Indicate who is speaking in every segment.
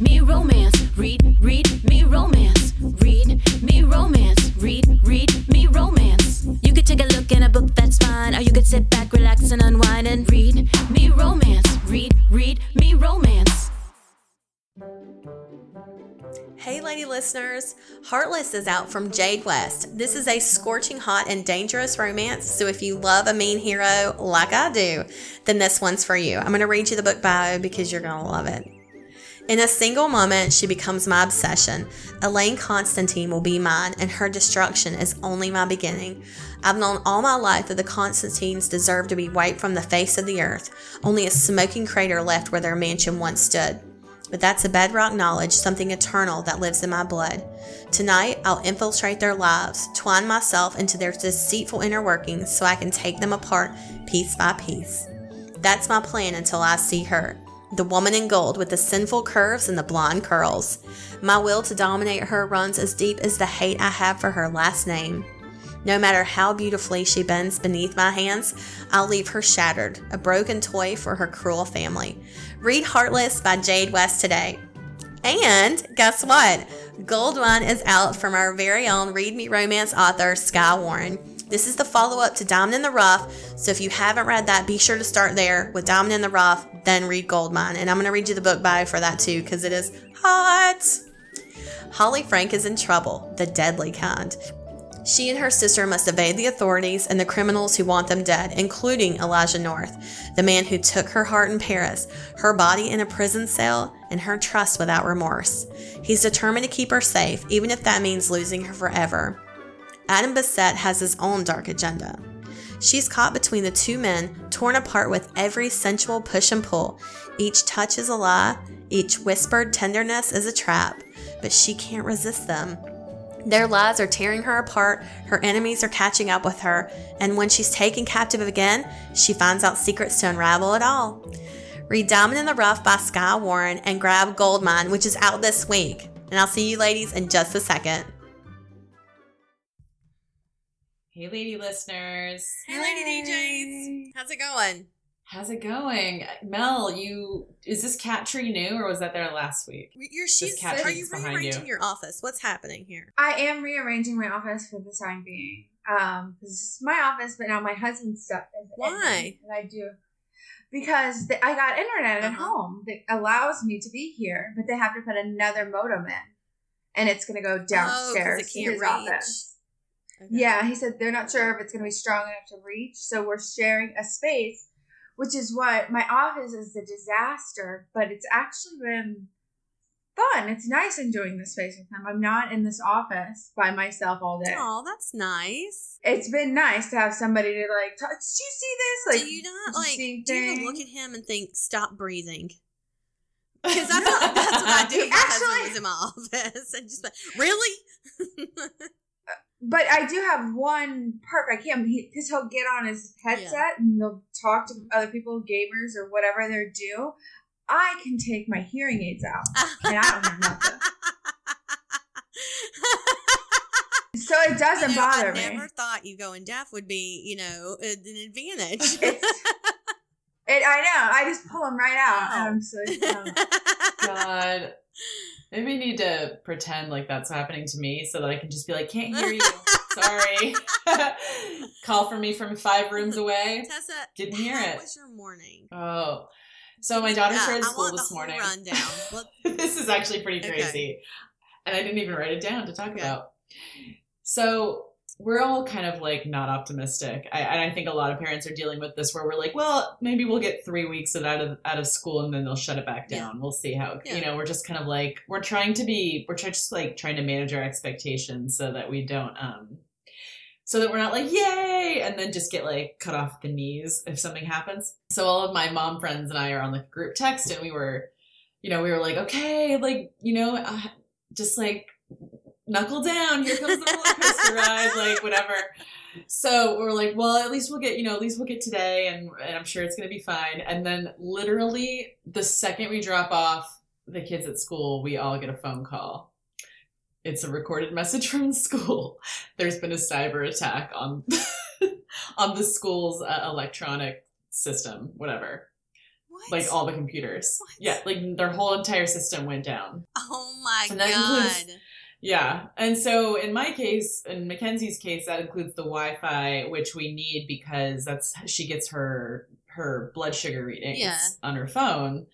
Speaker 1: Me romance. Read, read me romance. Read me romance. Read, read me romance. You could take a look in a book, that's fine. Or you could sit back, relax, and unwind and read me romance. Read, read me romance.
Speaker 2: Hey, lady listeners. Heartless is out from Jade West. This is a scorching hot and dangerous romance, so if you love a mean hero like I do, then this one's for you. I'm going to read you the book bio because you're going to love it. In a single moment, she becomes my obsession. Elaine Constantine will be mine, and her destruction is only my beginning. I've known all my life that the Constantines deserve to be wiped from the face of the earth, only a smoking crater left where their mansion once stood. But that's a bedrock knowledge, something eternal that lives in my blood. Tonight, I'll infiltrate their lives, twine myself into their deceitful inner workings so I can take them apart piece by piece. That's my plan until I see her. The woman in gold with the sinful curves and the blonde curls. My will to dominate her runs as deep as the hate I have for her last name. No matter how beautifully she bends beneath my hands, I'll leave her shattered, a broken toy for her cruel family. Read Heartless by Jade West today. And guess what? Goldmine is out from our very own Read Me Romance author, Skye Warren. This is the follow up to Diamond in the Rough, so if you haven't read that, be sure to start there with Diamond in the Rough, then read Goldmine. And I'm going to read you the book bio for that too, because it is hot. Holly Frank is in trouble, the deadly kind. She and her sister must evade the authorities and the criminals who want them dead, including Elijah North, the man who took her heart in Paris, her body in a prison cell, and her trust without remorse. He's determined to keep her safe, even if that means losing her forever. Adam Bessette has his own dark agenda. She's caught between the two men, torn apart with every sensual push and pull. Each touch is a lie, each whispered tenderness is a trap, but she can't resist them. Their lies are tearing her apart, her enemies are catching up with her, and when she's taken captive again, she finds out secrets to unravel it all. Read Diamond in the Rough by Skye Warren and grab Goldmine, which is out this week. And I'll see you ladies in just a second.
Speaker 3: Hey, lady listeners.
Speaker 2: Hey, Lady DJs. How's it going?
Speaker 3: How's it going? Mel, you is this cat tree new or was that there last week?
Speaker 2: Your she's
Speaker 3: cat
Speaker 2: are you rearranging
Speaker 3: you.
Speaker 2: your office? What's happening here?
Speaker 4: I am rearranging my office for the time being. Um, this is my office, but now my husband's stuff is
Speaker 2: Why?
Speaker 4: And I do because the, I got internet at
Speaker 2: Uh-huh.
Speaker 4: home that allows me to be here, but they have to put another modem in, and it's going to go downstairs
Speaker 2: Oh, 'cause it can't
Speaker 4: to his
Speaker 2: reach.
Speaker 4: office.
Speaker 2: Okay.
Speaker 4: Yeah, he said they're not sure if it's going to be strong enough to reach, so we're sharing a space, which is what my office is a disaster, but it's actually been fun. It's nice enjoying the space with him. I'm not in this office by myself all day.
Speaker 2: Oh, that's nice.
Speaker 4: It's been nice to have somebody to like. Talk, Did you see this? Like,
Speaker 2: do you not like? Do you
Speaker 4: thing?
Speaker 2: look at him and think, "Stop breathing"? Because I feel that's what I do.
Speaker 4: Actually-
Speaker 2: was in my office and just like, really.
Speaker 4: But I do have one perk. I can't because he'll get on his headset and he'll talk to other people, gamers or whatever they're due. I can take my hearing aids out, and I don't have nothing. So it doesn't
Speaker 2: You know,
Speaker 4: bother me.
Speaker 2: I
Speaker 4: me.
Speaker 2: never thought you going deaf would be, you know, an advantage.
Speaker 4: It, I know. I just pull them right out.
Speaker 2: Wow.
Speaker 4: And I'm so dumb.
Speaker 3: God. Maybe I need to pretend like that's happening to me so that I can just be like, can't hear you. Sorry. Call for me from five rooms away.
Speaker 2: Tessa,
Speaker 3: Didn't hear it.
Speaker 2: was your morning?
Speaker 3: Oh. So my daughter
Speaker 2: Yeah,
Speaker 3: started school this morning. this is actually pretty
Speaker 2: Okay.
Speaker 3: crazy. And I didn't even write it down to talk
Speaker 2: Okay.
Speaker 3: about. So we're all kind of like not optimistic. I, and I think a lot of parents are dealing with this where we're like, well, maybe we'll get three weeks of out of out of school and then they'll shut it back
Speaker 2: Yeah.
Speaker 3: down. We'll see how
Speaker 2: Yeah.
Speaker 3: you know, we're just kind of like we're trying to be we're trying just like trying to manage our expectations so that we don't um so that we're not like yay and then just get like cut off the knees if something happens so all of my mom friends and i are on the group text and we were you know we were like okay like you know uh, just like knuckle down here comes the roller coaster ride like whatever so we're like well at least we'll get you know at least we'll get today and, and i'm sure it's going to be fine and then literally the second we drop off the kids at school we all get a phone call it's a recorded message from school there's been a cyber attack on on the school's uh, electronic system whatever
Speaker 2: What?
Speaker 3: like all the computers.
Speaker 2: What?
Speaker 3: Yeah, like their whole entire system went down.
Speaker 2: Oh my
Speaker 3: And
Speaker 2: god.
Speaker 3: includes- Yeah. And so in my case, in Mackenzie's case, that includes the Wi-Fi, which we need because that's she gets her her blood sugar readings
Speaker 2: Yeah.
Speaker 3: on her phone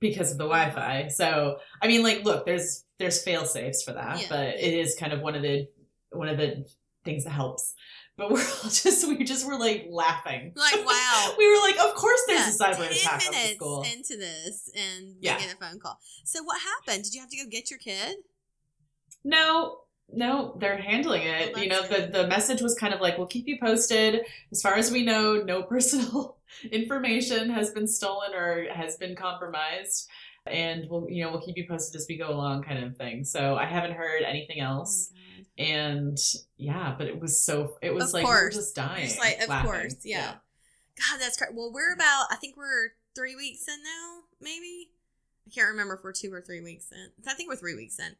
Speaker 3: because of the Wi-Fi. So I mean, like, look, there's there's fail safes for that,
Speaker 2: Yeah.
Speaker 3: but it is kind of one of the one of the things that helps. But we're all just we just were like laughing.
Speaker 2: Like, wow.
Speaker 3: we were like, of course there's
Speaker 2: Yeah,
Speaker 3: a cyber
Speaker 2: 10
Speaker 3: attack on the
Speaker 2: minutes
Speaker 3: school.
Speaker 2: into this and we
Speaker 3: Yeah.
Speaker 2: get a phone call. So what happened? Did you have to go get your kid?
Speaker 3: No, no, they're handling it.
Speaker 2: Well,
Speaker 3: you know,
Speaker 2: Oh,
Speaker 3: the the message was kind of like, "We'll keep you posted." As far as we know, no personal information has been stolen or has been compromised, and we'll you know we'll keep you posted as we go along, kind of thing. So I haven't heard anything
Speaker 2: oh else, Oh
Speaker 3: and yeah, but it was so it was
Speaker 2: Of
Speaker 3: like we
Speaker 2: course.
Speaker 3: just dying.
Speaker 2: Just like, of
Speaker 3: laughing.
Speaker 2: course, yeah. God, that's great. Well, we're about, I think we're three weeks in now, maybe. I can't remember if we're two or three weeks in. I think we're three weeks in.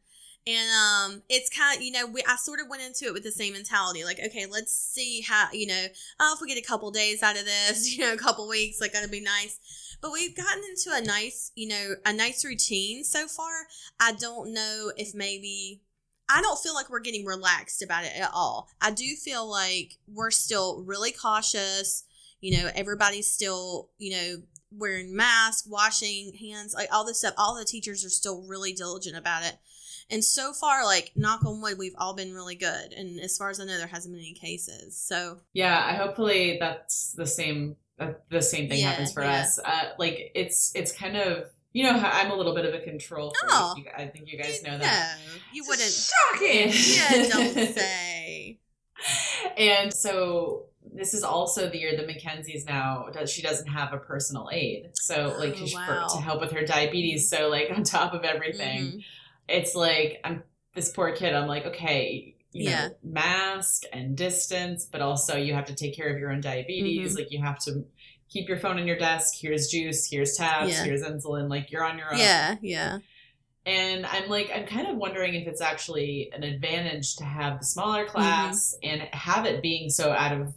Speaker 2: And um, it's kind of, you know, we, I sort of went into it with the same mentality. Like, okay, let's see how, you know, oh, if we get a couple days out of this, you know, a couple weeks, like, that'd be nice. But we've gotten into a nice, you know, a nice routine so far. I don't know if maybe I don't feel like we're getting relaxed about it at all. I do feel like we're still really cautious. You know, everybody's still, you know, wearing masks, washing hands, like all this stuff. All the teachers are still really diligent about it. And so far, like, knock on wood, we've all been really good. And as far as I know, there hasn't been any cases. So,
Speaker 3: Yeah, I hopefully that's the same uh, the same thing
Speaker 2: Yeah,
Speaker 3: happens for
Speaker 2: yeah.
Speaker 3: us. Uh, like it's it's kind of you know I'm a little bit of a control freak.
Speaker 2: Oh.
Speaker 3: You- I think you guys know that.
Speaker 2: No, you wouldn't.
Speaker 4: Shocking.
Speaker 2: Yeah, don't say.
Speaker 3: and so this is also the year that Mackenzie's now does she doesn't have a personal aid. So like
Speaker 2: Oh,
Speaker 3: for- to help with her diabetes. So like on top of everything,
Speaker 2: Mhm.
Speaker 3: It's like I'm this poor kid. I'm like, okay, you know,
Speaker 2: Yeah.
Speaker 3: mask and distance, but also you have to take care of your own diabetes.
Speaker 2: Mm-hmm.
Speaker 3: Like you have to keep your phone in your desk. Here's juice. Here's tabs.
Speaker 2: Yeah.
Speaker 3: Here's insulin. Like you're on your own.
Speaker 2: Yeah, yeah.
Speaker 3: And I'm like, I'm kind of wondering if it's actually an advantage to have the
Speaker 2: Mm-hmm.
Speaker 3: smaller class and have it being so out of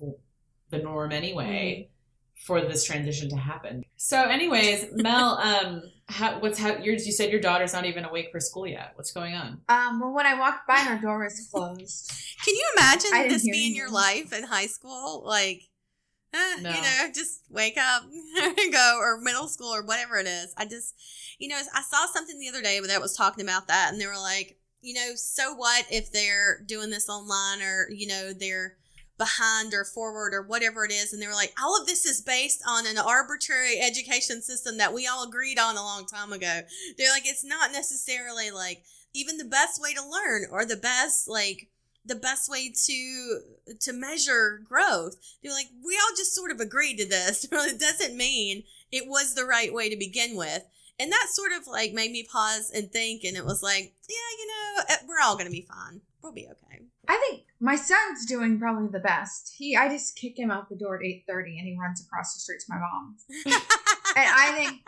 Speaker 3: the norm anyway
Speaker 2: Mm-hmm.
Speaker 3: for this transition to happen. So, anyways, Mel, um, how, what's how yours? You said your daughter's not even awake for school yet. What's going on?
Speaker 4: Um, well, when I walked by, her door was closed.
Speaker 2: Can you imagine
Speaker 4: I
Speaker 2: this being
Speaker 4: you.
Speaker 2: your life in high school? Like, eh,
Speaker 3: No.
Speaker 2: you know, just wake up and go, or middle school, or whatever it is. I just, you know, I saw something the other day that was talking about that, and they were like, you know, so what if they're doing this online, or you know, they're behind or forward or whatever it is and they were like all of this is based on an arbitrary education system that we all agreed on a long time ago. They're like it's not necessarily like even the best way to learn or the best like the best way to to measure growth. They're like we all just sort of agreed to this. It doesn't mean it was the right way to begin with and that sort of like made me pause and think and it was like yeah you know eh, we're all gonna be fine we'll be okay
Speaker 4: I think my son's doing probably the best. He, I just kick him out the door at eight thirty, and he runs across the street to my mom's. and I think,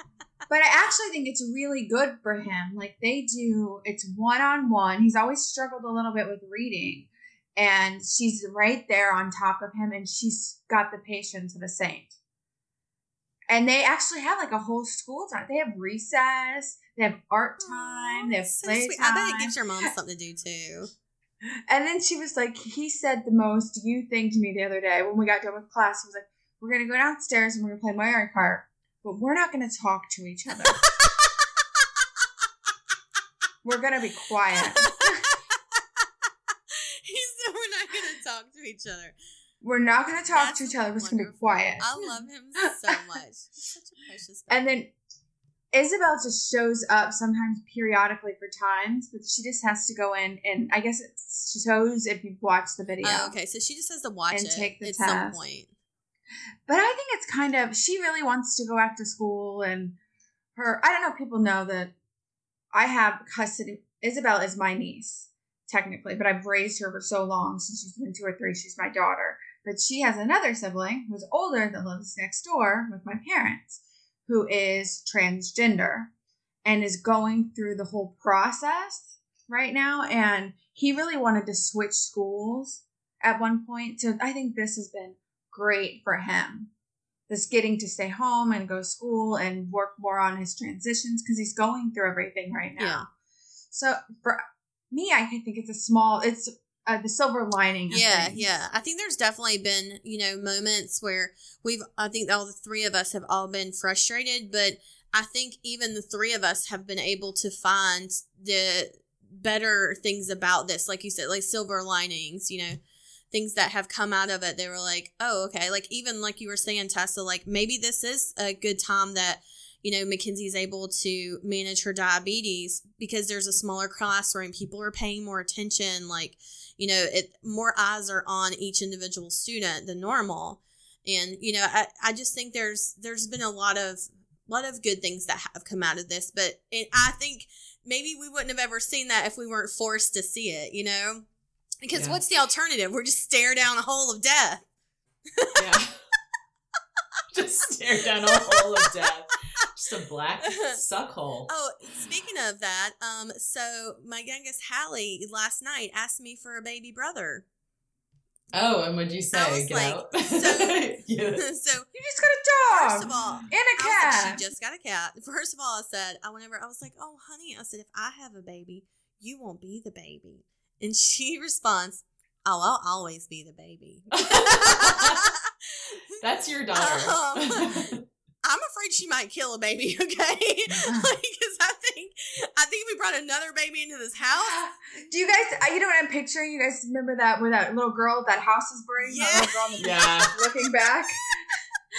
Speaker 4: but I actually think it's really good for him. Like they do, it's one on one. He's always struggled a little bit with reading, and she's right there on top of him, and she's got the patience of a saint. And they actually have like a whole school time. They have recess. They have art time. They have
Speaker 2: so
Speaker 4: play
Speaker 2: sweet.
Speaker 4: time.
Speaker 2: I bet it gives your mom something to do too.
Speaker 4: And then she was like, he said the most you thing to me the other day when we got done with class. He was like, we're going to go downstairs and we're going to play Mario Kart, but we're not going to talk to each other. we're going to be quiet.
Speaker 2: He said we're not going to talk to each other.
Speaker 4: We're not going to talk
Speaker 2: That's
Speaker 4: to each other. We're just going to be quiet.
Speaker 2: I love him so much. He's such a precious.
Speaker 4: And then Isabel just shows up sometimes periodically for times, but she just has to go in and I guess it shows if you've watched the video.
Speaker 2: Oh, okay, so she just has to watch
Speaker 4: And
Speaker 2: it
Speaker 4: take the
Speaker 2: at some point.
Speaker 4: But I think it's kind of she really wants to go back to school and her I don't know if people know that I have custody Isabel is my niece, technically, but I've raised her for so long since she's been two or three, she's my daughter. But she has another sibling who's older that lives next door with my parents, who is transgender and is going through the whole process right now. And he really wanted to switch schools at one point. So I think this has been great for him this getting to stay home and go to school and work more on his transitions because he's going through everything right now.
Speaker 2: Yeah.
Speaker 4: So for me, I think it's a small. It's uh, the silver lining.
Speaker 2: Yeah, yeah. I think there's definitely been, you know, moments where we've, I think all the three of us have all been frustrated, but I think even the three of us have been able to find the better things about this. Like you said, like silver linings, you know, things that have come out of it. They were like, oh, okay. Like even like you were saying, Tessa, like maybe this is a good time that, you know, Mackenzie's able to manage her diabetes because there's a smaller classroom. People are paying more attention. Like, you know it more eyes are on each individual student than normal and you know i, I just think there's there's been a lot of lot of good things that have come out of this but it, i think maybe we wouldn't have ever seen that if we weren't forced to see it you know because
Speaker 3: Yeah.
Speaker 2: what's the alternative we're just stare down a hole of death
Speaker 3: Yeah. Just stare down a hole of death. Just a black suck hole.
Speaker 2: oh speaking of that um so my youngest hallie last night asked me for a baby brother
Speaker 3: Oh, and what'd you say?
Speaker 2: I was
Speaker 3: Get
Speaker 2: like,
Speaker 3: out.
Speaker 2: so-
Speaker 3: Yeah.
Speaker 2: so
Speaker 4: You just got a dog
Speaker 2: first of all
Speaker 4: and a
Speaker 2: was like,
Speaker 4: cat.
Speaker 2: she just got a cat. First of all, I said, I whenever I was like, oh, honey, I said, if I have a baby, you won't be the baby. And she responds, oh, I'll always be the baby.
Speaker 3: That's your daughter.
Speaker 2: Um, I'm afraid she might kill a baby, okay? Because I think I think we brought another baby into this house.
Speaker 4: Do you guys? uh, You know what I'm picturing? You guys remember that where that little girl, that house is burning.
Speaker 2: Yeah.
Speaker 4: That little girl in the
Speaker 3: Yeah.
Speaker 4: looking back.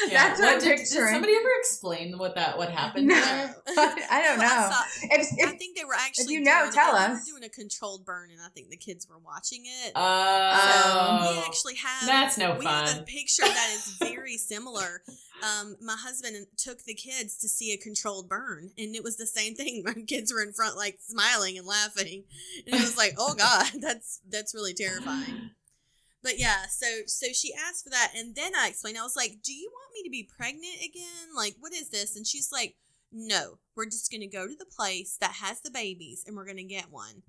Speaker 3: Yeah.
Speaker 4: That's what I'm
Speaker 3: did, did somebody ever explain what that what happened?
Speaker 4: No.
Speaker 3: there?
Speaker 4: I don't
Speaker 2: Well, I
Speaker 4: know.
Speaker 2: saw-
Speaker 4: If,
Speaker 2: I think they were actually
Speaker 4: you know,
Speaker 2: doing,
Speaker 4: tell
Speaker 2: they
Speaker 4: us.
Speaker 2: doing a controlled burn, and I think the kids were watching it.
Speaker 3: Oh.
Speaker 2: we actually have
Speaker 3: That's no
Speaker 2: we have a picture that is very similar. Um, my husband took the kids to see a controlled burn, and it was the same thing. My kids were in front, like smiling and laughing, and it was like, "Oh God, that's that's really terrifying." But yeah, so so she asked for that, and then I explained. I was like, "Do you want me to be pregnant again? Like, what is this?" And she's like, "No, we're just gonna go to the place that has the babies, and we're gonna get one."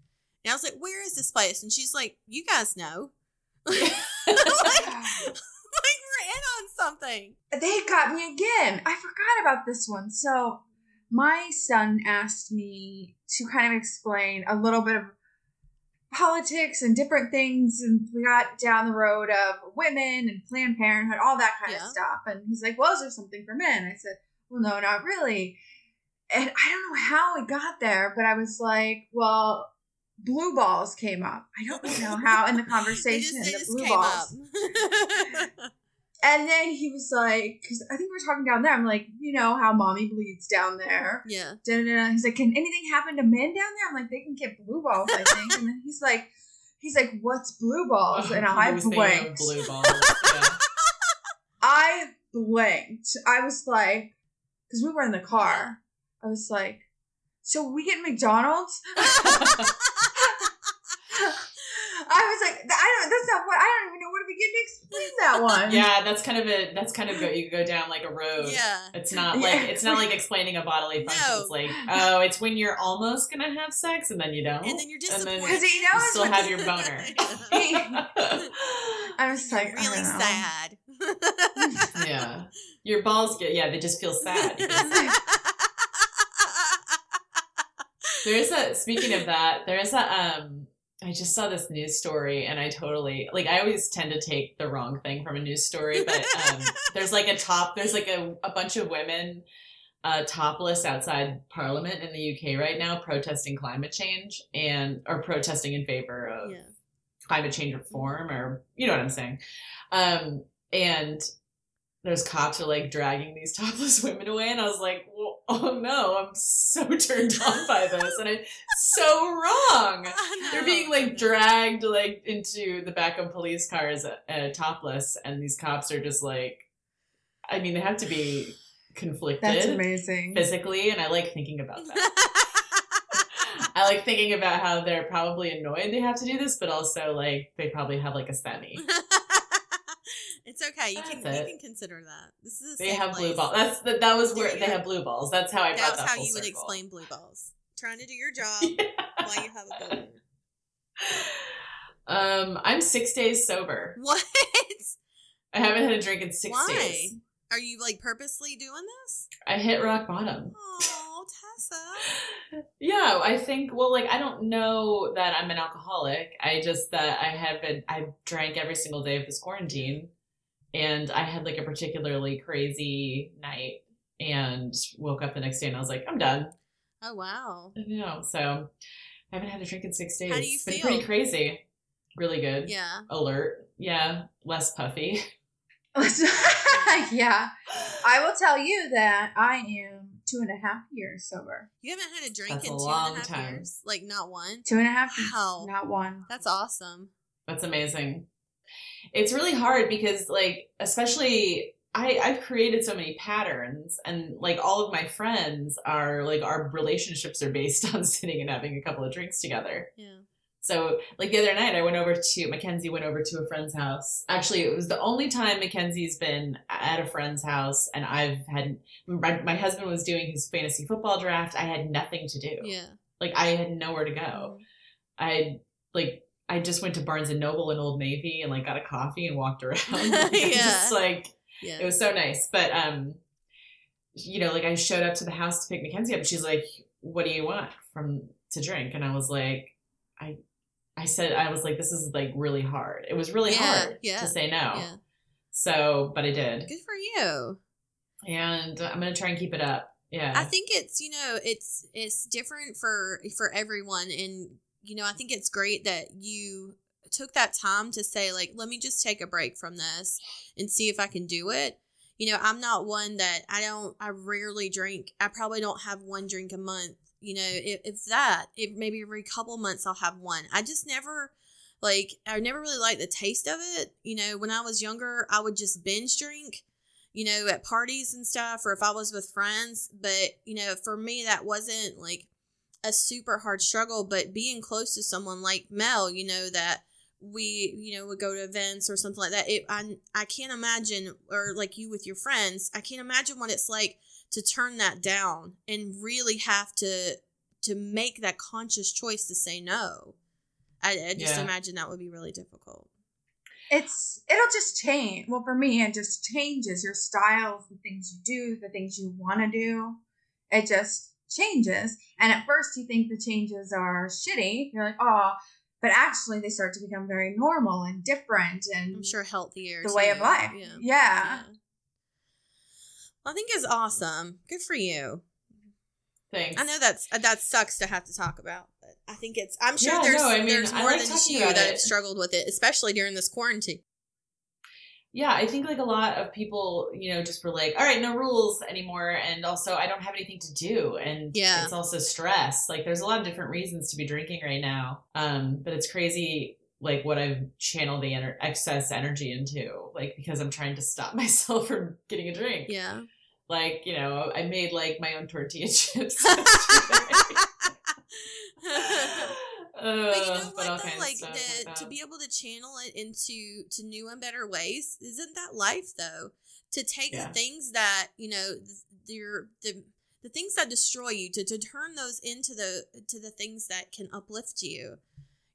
Speaker 2: And I was like, "Where is this place?" And she's like, "You guys know." like, like we're in on something.
Speaker 4: they got me again. I forgot about this one. So my son asked me to kind of explain a little bit of politics and different things and we got down the road of women and planned parenthood all that kind
Speaker 2: Yeah.
Speaker 4: of stuff and he's like well is there something for men i said well no not really and i don't know how we got there but i was like well blue balls came up i don't know how in the conversation the blue balls. and then he was like, because I think we were talking down there. I'm like, you know how mommy bleeds down there.
Speaker 2: yeah.
Speaker 4: Da-da-da. He's like, can anything happen to men down there? I'm like, they can get blue balls, I think. and then he's like, he's like, what's blue balls? And I
Speaker 3: He was
Speaker 4: blanked.
Speaker 3: Blue balls. Yeah.
Speaker 4: I blanked. I was like, because we were in the car. I was like, so we get McDonald's? I was like, I don't. That's not what. I don't even know where to begin that one.
Speaker 3: yeah, that's kind of a that's kind of go you go down like a road.
Speaker 2: Yeah.
Speaker 3: It's not
Speaker 4: Yeah.
Speaker 3: like it's not like explaining a bodily function.
Speaker 2: No.
Speaker 3: It's like oh, it's when you're almost gonna have sex and then you don't,
Speaker 2: And then you're
Speaker 3: And then
Speaker 2: disappointed.
Speaker 4: Because he
Speaker 3: you
Speaker 4: knows.
Speaker 3: still
Speaker 4: what-
Speaker 3: have your boner.
Speaker 4: I was like, I
Speaker 2: really
Speaker 4: don't know.
Speaker 2: sad.
Speaker 3: yeah, your balls get yeah, they just feel sad. There is a speaking of that, there is a um I just saw this news story and I totally like I always tend to take the wrong thing from a news story, but um there's like a top there's like a, a bunch of women uh topless outside parliament in the UK right now protesting climate change and or protesting in favor of
Speaker 2: yeah.
Speaker 3: climate change reform or you know what I'm saying. Um and those cops are like dragging these topless women away and I was like, well, oh no, I'm so turned on by this and it's so wrong.
Speaker 2: I
Speaker 3: They're being like dragged like into the back of police cars uh, topless and these cops are just like I mean they have to be conflicted That's
Speaker 4: amazing.
Speaker 3: physically and I like thinking about that. I like thinking about how they're probably annoyed they have to do this, but also like they probably have like a stemmy.
Speaker 2: It's okay. You can
Speaker 3: That's
Speaker 2: you can consider that. This is a
Speaker 3: They have blue balls. That's that. That was where they have blue balls. That's how I
Speaker 2: That was
Speaker 3: that
Speaker 2: how you would explain blue balls. Trying to do your job while you have a boner.
Speaker 3: Um, I'm six days sober.
Speaker 2: What?
Speaker 3: I haven't had a drink in six
Speaker 2: Why?
Speaker 3: days.
Speaker 2: Are you like purposely doing this?
Speaker 3: I hit rock bottom.
Speaker 2: Oh, Tessa.
Speaker 3: Yeah, I think well like I don't know that I'm an alcoholic. I just that I have been I drank every single day of this quarantine and I had like a particularly crazy night and woke up the next day and I was like, I'm done.
Speaker 2: Oh wow.
Speaker 3: You know, so I haven't had a drink in six days.
Speaker 2: How do you
Speaker 3: it's been
Speaker 2: feel?
Speaker 3: pretty crazy. Really good.
Speaker 2: Yeah.
Speaker 3: Alert. Yeah. Less puffy.
Speaker 4: yeah. I will tell you that I am two and a half years sober.
Speaker 2: You haven't had a drink
Speaker 3: That's
Speaker 2: in
Speaker 3: a
Speaker 2: two and a half
Speaker 3: time.
Speaker 2: years. Like not one.
Speaker 4: Two and a half years. Not one.
Speaker 2: That's awesome.
Speaker 3: That's amazing. It's really hard because like especially I I've created so many patterns and like all of my friends are like our relationships are based on sitting and having a couple of drinks together.
Speaker 2: Yeah.
Speaker 3: So like the other night I went over to Mackenzie went over to a friend's house. Actually, it was the only time Mackenzie's been at a friend's house and I've had my, my husband was doing his fantasy football draft. I had nothing to do.
Speaker 2: Yeah.
Speaker 3: Like I had nowhere to go.
Speaker 2: Mhm.
Speaker 3: I like I just went to Barnes and Noble and Old Navy and like got a coffee and walked around.
Speaker 2: Yeah.
Speaker 3: Just like
Speaker 2: Yeah.
Speaker 3: it was so nice. But um you know, like I showed up to the house to pick Mackenzie up and she's like, What do you want from to drink? And I was like, I I said I was like, This is like really hard. It was really
Speaker 2: Yeah,
Speaker 3: hard
Speaker 2: yeah,
Speaker 3: to say no.
Speaker 2: yeah.
Speaker 3: So but I did.
Speaker 2: Good for you.
Speaker 3: And I'm gonna try and keep it up. Yeah.
Speaker 2: I think it's you know it's it's different for for everyone, and you know I think it's great that you took that time to say like let me just take a break from this and see if I can do it. You know I'm not one that I don't I rarely drink. I probably don't have one drink a month. You know if, if that if maybe every couple months I'll have one. I just never like I never really liked the taste of it. You know when I was younger I would just binge drink you know, at parties and stuff, or if I was with friends. But, you know, for me, that wasn't like a super hard struggle. But being close to someone like Mel, you know, that we, you know, would go to events or something like that. It, I, I can't imagine, or like you with your friends, I can't imagine what it's like to turn that down and really have to to make that conscious choice to say no. I, I just
Speaker 3: Yeah.
Speaker 2: imagine that would be really difficult.
Speaker 4: It's it'll just change. Well, for me, it just changes your styles, the things you do, the things you want to do. It just changes. And at first, you think the changes are shitty. You're like, oh, but actually, they start to become very normal and different, and
Speaker 2: I'm sure healthier.
Speaker 4: the way of life.
Speaker 2: Yeah.
Speaker 4: Yeah.
Speaker 2: Yeah. I think it's awesome. Good for you.
Speaker 3: Thanks.
Speaker 2: I know that's uh, that sucks to have to talk about, but I think it's. I'm sure
Speaker 3: Yeah,
Speaker 2: there's
Speaker 3: no, I mean,
Speaker 2: there's
Speaker 3: I
Speaker 2: more
Speaker 3: like
Speaker 2: than just you that have struggled with it, especially during this quarantine.
Speaker 3: Yeah, I think like a lot of people, you know, just were like, all right, no rules anymore. And also, I don't have anything to do. And
Speaker 2: Yeah.
Speaker 3: it's also stress. Like, there's a lot of different reasons to be drinking right now. Um, but it's crazy, like, what I've channeled the ener- excess energy into, like, because I'm trying to stop myself from getting a drink.
Speaker 2: Yeah.
Speaker 3: Like, you know, I made like my own tortilla chips.
Speaker 2: But you know
Speaker 3: Uh,
Speaker 2: what though, like the,
Speaker 3: like
Speaker 2: to be able to channel it into to new and better ways, isn't that life though? To take
Speaker 3: Yeah.
Speaker 2: the things that you know, the your the the things that destroy you, to, to turn those into the to the things that can uplift you,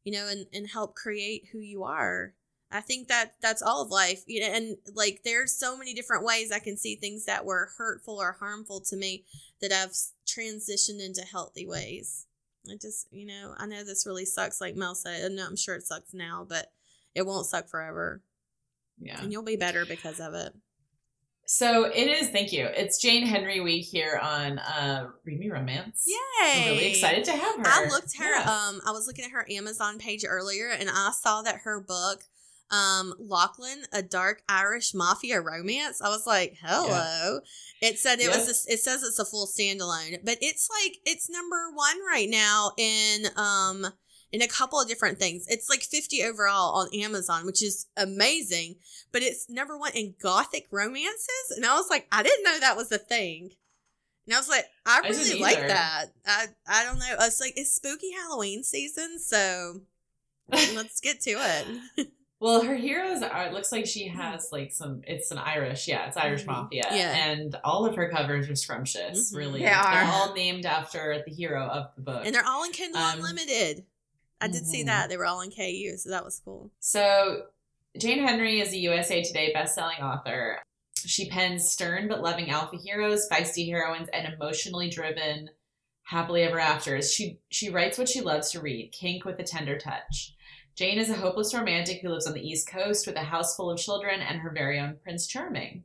Speaker 2: you know, and and help create who you are. I think that that's all of life, you know, and like there's so many different ways I can see things that were hurtful or harmful to me that I've transitioned into healthy ways. I just, you know, I know this really sucks, like Mel said. and I'm sure it sucks now, but it won't suck forever.
Speaker 3: yeah.
Speaker 2: And you'll be better because of it.
Speaker 3: So it is. Thank you. It's Jane Henry week here on uh, Read Me Romance.
Speaker 2: Yay!
Speaker 3: I'm really excited to have her.
Speaker 2: I looked her
Speaker 3: Yes.
Speaker 2: um I was looking at her Amazon page earlier and I saw that her book um Lachlan a dark Irish mafia romance. I was like, "Hello." It said it was a, it says it's a full standalone, but it's like it's number 1 right now in um in a couple of different things. It's like 50 overall on Amazon, which is amazing, but it's number 1 in gothic romances and I was like, I didn't know that was a thing. And I was like, I
Speaker 3: I
Speaker 2: really like that. I I don't know. It's like it's spooky Halloween season, so let's get to it.
Speaker 3: Well, her heroes are. It looks like she has like some. It's an Irish. Yeah, it's Irish
Speaker 2: Mhm.
Speaker 3: mafia.
Speaker 2: Yeah.
Speaker 3: and all of her covers are scrumptious.
Speaker 2: Mhm.
Speaker 3: Really,
Speaker 4: They are.
Speaker 3: They're all named after the hero of the book.
Speaker 2: and they're all in Kindle
Speaker 3: Um,
Speaker 2: Unlimited. I did see
Speaker 3: mhm.
Speaker 2: that they were all in KU, so that was cool.
Speaker 3: So, Jane Henry is a USA Today bestselling author. she pens stern but loving alpha heroes, feisty heroines, and emotionally driven happily ever afters. She she writes what she loves to read, kink with a tender touch. Jane is a hopeless romantic who lives on the East Coast with a house full of children and her very own Prince Charming.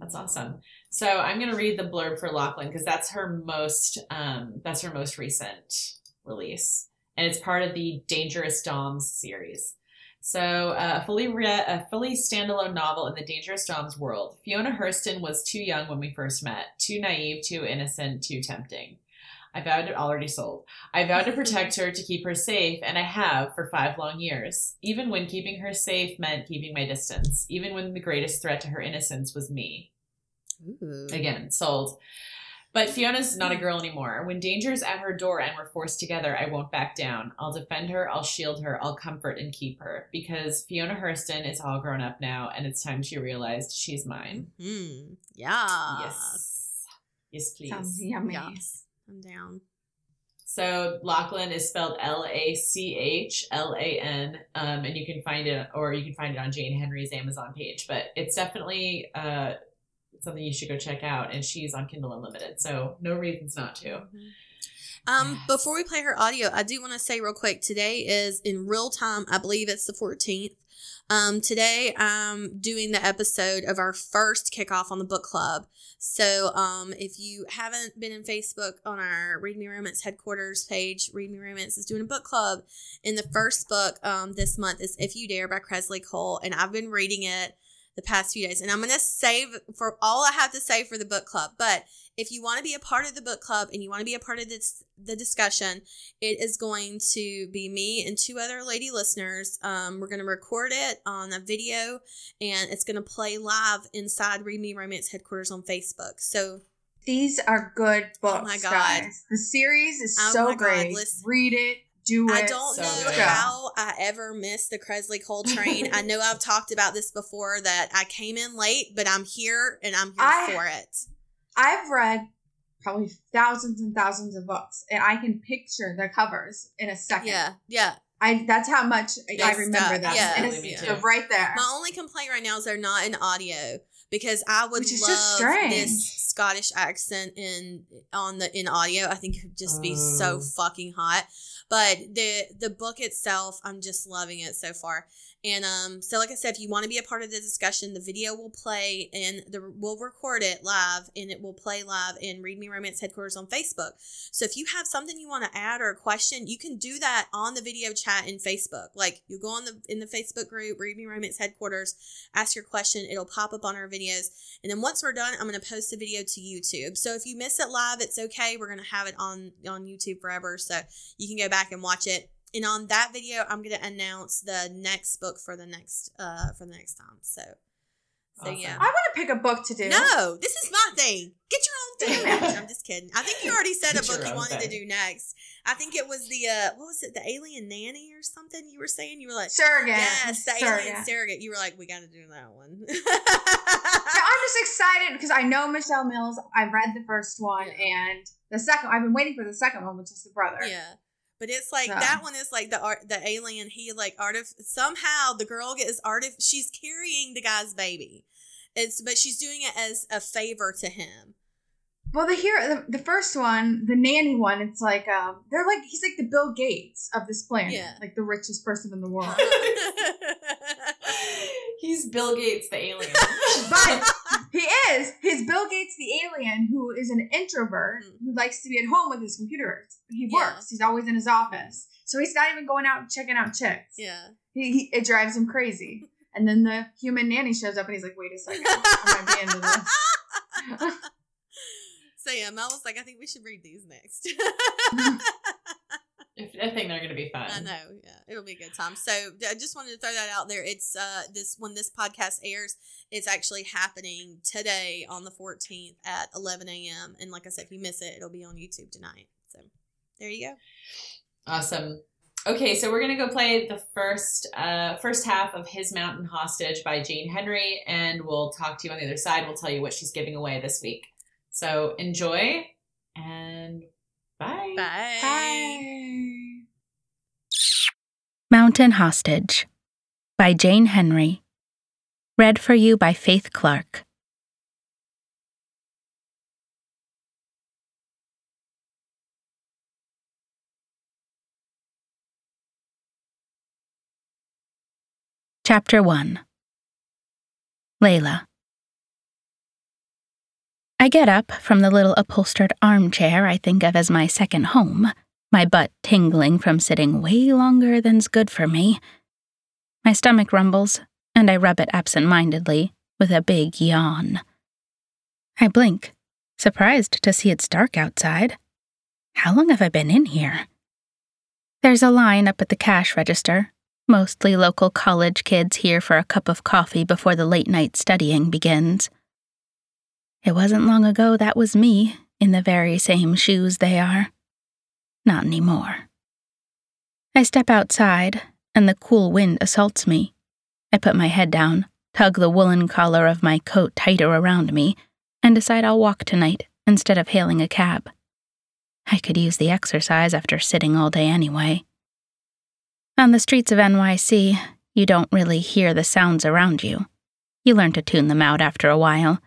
Speaker 3: That's awesome. So I'm gonna read the blurb for Lachlan because that's her most um, that's her most recent release, and it's part of the Dangerous Doms series. So uh, a fully re- a fully standalone novel in the Dangerous Doms world. Fiona Hurston was too young when we first met, too naive, too innocent, too tempting. I vowed to already sold. I vowed to protect her, to keep her safe, and I have for five long years. Even when keeping her safe meant keeping my distance. Even when the greatest threat to her innocence was me.
Speaker 2: Ooh.
Speaker 3: Again, sold. But Fiona's not a girl anymore. When danger's at her door and we're forced together, I won't back down. I'll defend her, I'll shield her, I'll comfort and keep her. Because Fiona Hurston is all grown up now, and it's time she realized she's mine.
Speaker 2: Hmm. Yeah.
Speaker 3: Yes. Yes, please.
Speaker 4: Sounds yummy.
Speaker 2: Yes. I'm down.
Speaker 3: So Lachlan is spelled L A C H L A N, um, and you can find it, or you can find it on Jane Henry's Amazon page. But it's definitely uh, something you should go check out, and she's on Kindle Unlimited, so no reasons not to.
Speaker 2: Um,
Speaker 3: Yes.
Speaker 2: before we play her audio, I do want to say real quick. Today is in real time. I believe it's the 14th. Um, today I'm doing the episode of our first kickoff on the book club. So, um, if you haven't been in Facebook on our Read Me Romance headquarters page, Read Me Romance is doing a book club. And the first book, um, this month is If You Dare by Kresley Cole. And I've been reading it the past few days. And I'm going to save for all I have to say for the book club. But if you want to be a part of the book club and you want to be a part of this the discussion, it is going to be me and two other lady listeners. Um, we're going to record it on a video, and it's going to play live inside Read Me Romance headquarters on Facebook. So
Speaker 4: These are good books,
Speaker 2: Oh my God.
Speaker 4: guys. The series is
Speaker 2: Oh
Speaker 4: so
Speaker 2: my God,
Speaker 4: great.
Speaker 2: listen.
Speaker 4: Read it, do it.
Speaker 2: I don't
Speaker 3: so
Speaker 2: know
Speaker 3: good.
Speaker 2: how I ever missed the Kresley Cole train. I know I've talked about this before that I came in late, but I'm here and I'm here
Speaker 4: I-
Speaker 2: for it.
Speaker 4: I've read probably thousands and thousands of books, and I can picture the covers in a second.
Speaker 2: Yeah, yeah.
Speaker 4: I that's how much I
Speaker 2: They
Speaker 4: remember
Speaker 2: stuck,
Speaker 4: them.
Speaker 2: yeah.
Speaker 4: and
Speaker 3: Absolutely,
Speaker 4: it's
Speaker 3: me
Speaker 4: right there.
Speaker 2: My only complaint right now is they're not in audio because I would
Speaker 4: Which is
Speaker 2: love
Speaker 4: just
Speaker 2: this Scottish accent in on the in audio. I think it would just be so
Speaker 3: Oh.
Speaker 2: fucking hot. But the the book itself, I'm just loving it so far. And um, so like I said, if you want to be a part of the discussion, the video will play and the we'll record it live and it will play live in Read Me Romance headquarters on Facebook. So if you have something you want to add or a question, you can do that on the video chat in Facebook. Like you go on the in the Facebook group, Read Me Romance headquarters, ask your question, it'll pop up on our videos. And then once we're done, I'm going to post the video to YouTube. So if you miss it live, it's okay. We're going to have it on on YouTube forever, so you can go back and watch it. And on that video, I'm going to announce the next book for the next uh for the next time. So so
Speaker 3: Awesome.
Speaker 2: yeah.
Speaker 4: I want to pick a book to do.
Speaker 2: No, this is my thing. Get your own thing. I'm just kidding. I think you already said a
Speaker 3: Get your
Speaker 2: book you
Speaker 3: own
Speaker 2: wanted to do next. I think it was the uh what was it, the alien nanny or something you were saying? You were like
Speaker 4: Surrogate.
Speaker 2: Yes, the
Speaker 4: Surrogate.
Speaker 2: alien surrogate. You were like, we gotta do that one.
Speaker 4: Yeah, I'm just excited because I know Michelle Mills. I read the first one
Speaker 2: Yeah.
Speaker 4: and the second. I've been waiting for the second one, which is the brother.
Speaker 2: yeah. But it's like
Speaker 4: So.
Speaker 2: that one is like the art the alien he like artif somehow the girl gets artif she's carrying the guy's baby. It's but she's doing it as a favor to him.
Speaker 4: Well, the hero, the, the first one, the nanny one, it's like um, they're like he's like the Bill Gates of this planet,
Speaker 2: Yeah.
Speaker 4: like the richest person in the world.
Speaker 3: He's Bill Gates, the alien.
Speaker 4: But he is. He's Bill Gates, the alien, who is an introvert
Speaker 2: Mhm.
Speaker 4: who likes to be at home with his computer. He
Speaker 2: Yeah.
Speaker 4: works. He's always in his office, so he's not even going out and checking out chicks.
Speaker 2: yeah.
Speaker 4: He, he it drives him crazy. And then the human nanny shows up, and he's like, "Wait a second, I'm gonna be into this."
Speaker 2: Yeah, Mel was like, I think we should read these next.
Speaker 3: I think they're gonna be fun.
Speaker 2: I know, yeah, it'll be a good time. So I just wanted to throw that out there. It's uh this when this podcast airs, it's actually happening today on the 14th at 11 a.m. And like I said, if you miss it, it'll be on YouTube tonight. So there you go.
Speaker 3: Awesome. Okay, so we're gonna go play the first uh, first half of His Mountain Hostage by Jane Henry, and we'll talk to you on the other side. We'll tell you what she's giving away this week. So enjoy and bye.
Speaker 2: Bye.
Speaker 4: Bye.
Speaker 5: Mountain Hostage by Jane Henry. Read for you by Faith Clark. Chapter 1 Layla. I get up from the little upholstered armchair I think of as my second home, my butt tingling from sitting way longer than's good for me. My stomach rumbles, and I rub it absent mindedly with a big yawn. I blink, surprised to see it's dark outside. How long have I been in here? There's a line up at the cash register, mostly local college kids here for a cup of coffee before the late night studying begins. It wasn't long ago that was me in the very same shoes they are. Not anymore. I step outside, and the cool wind assaults me. I put my head down, tug the woolen collar of my coat tighter around me, and decide I'll walk tonight instead of hailing a cab. I could use the exercise after sitting all day anyway. On the streets of NYC, you don't really hear the sounds around you. You learn to tune them out after a while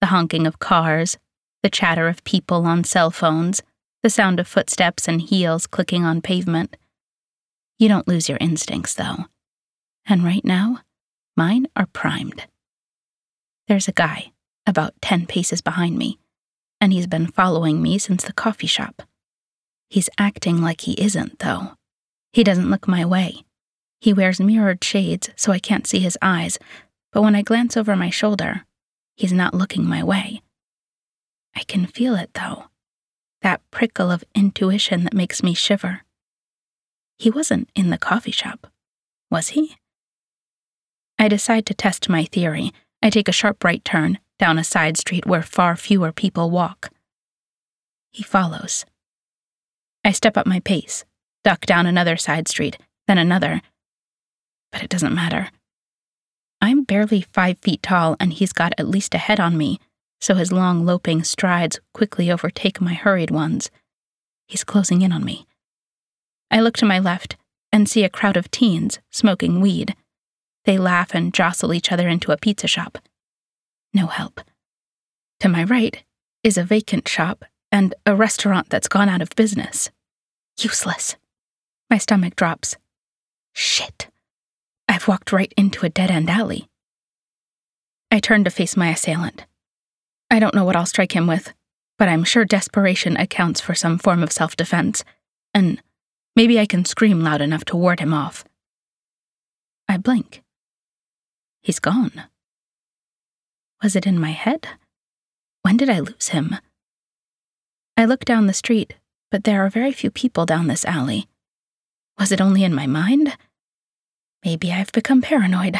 Speaker 5: the honking of cars, the chatter of people on cell phones, the sound of footsteps and heels clicking on pavement. You don't lose your instincts, though. And right now, mine are primed. There's a guy, about 10 paces behind me, and he's been following me since the coffee shop. He's acting like he isn't, though. He doesn't look my way. He wears mirrored shades so I can't see his eyes, but when I glance over my shoulder, he's not looking my way. I can feel it, though that prickle of intuition that makes me shiver. He wasn't in the coffee shop, was he? I decide to test my theory. I take a sharp right turn down a side street where far fewer people walk. He follows. I step up my pace, duck down another side street, then another. But it doesn't matter. I'm barely five feet tall, and he's got at least a head on me, so his long loping strides quickly overtake my hurried ones. He's closing in on me. I look to my left and see a crowd of teens smoking weed. They laugh and jostle each other into a pizza shop. No help. To my right is a vacant shop and a restaurant that's gone out of business. Useless. My stomach drops. Shit. I've walked right into a dead end alley. I turn to face my assailant. I don't know what I'll strike him with, but I'm sure desperation accounts for some form of self defense, and maybe I can scream loud enough to ward him off. I blink. He's gone. Was it in my head? When did I lose him? I look down the street, but there are very few people down this alley. Was it only in my mind? Maybe I've become paranoid.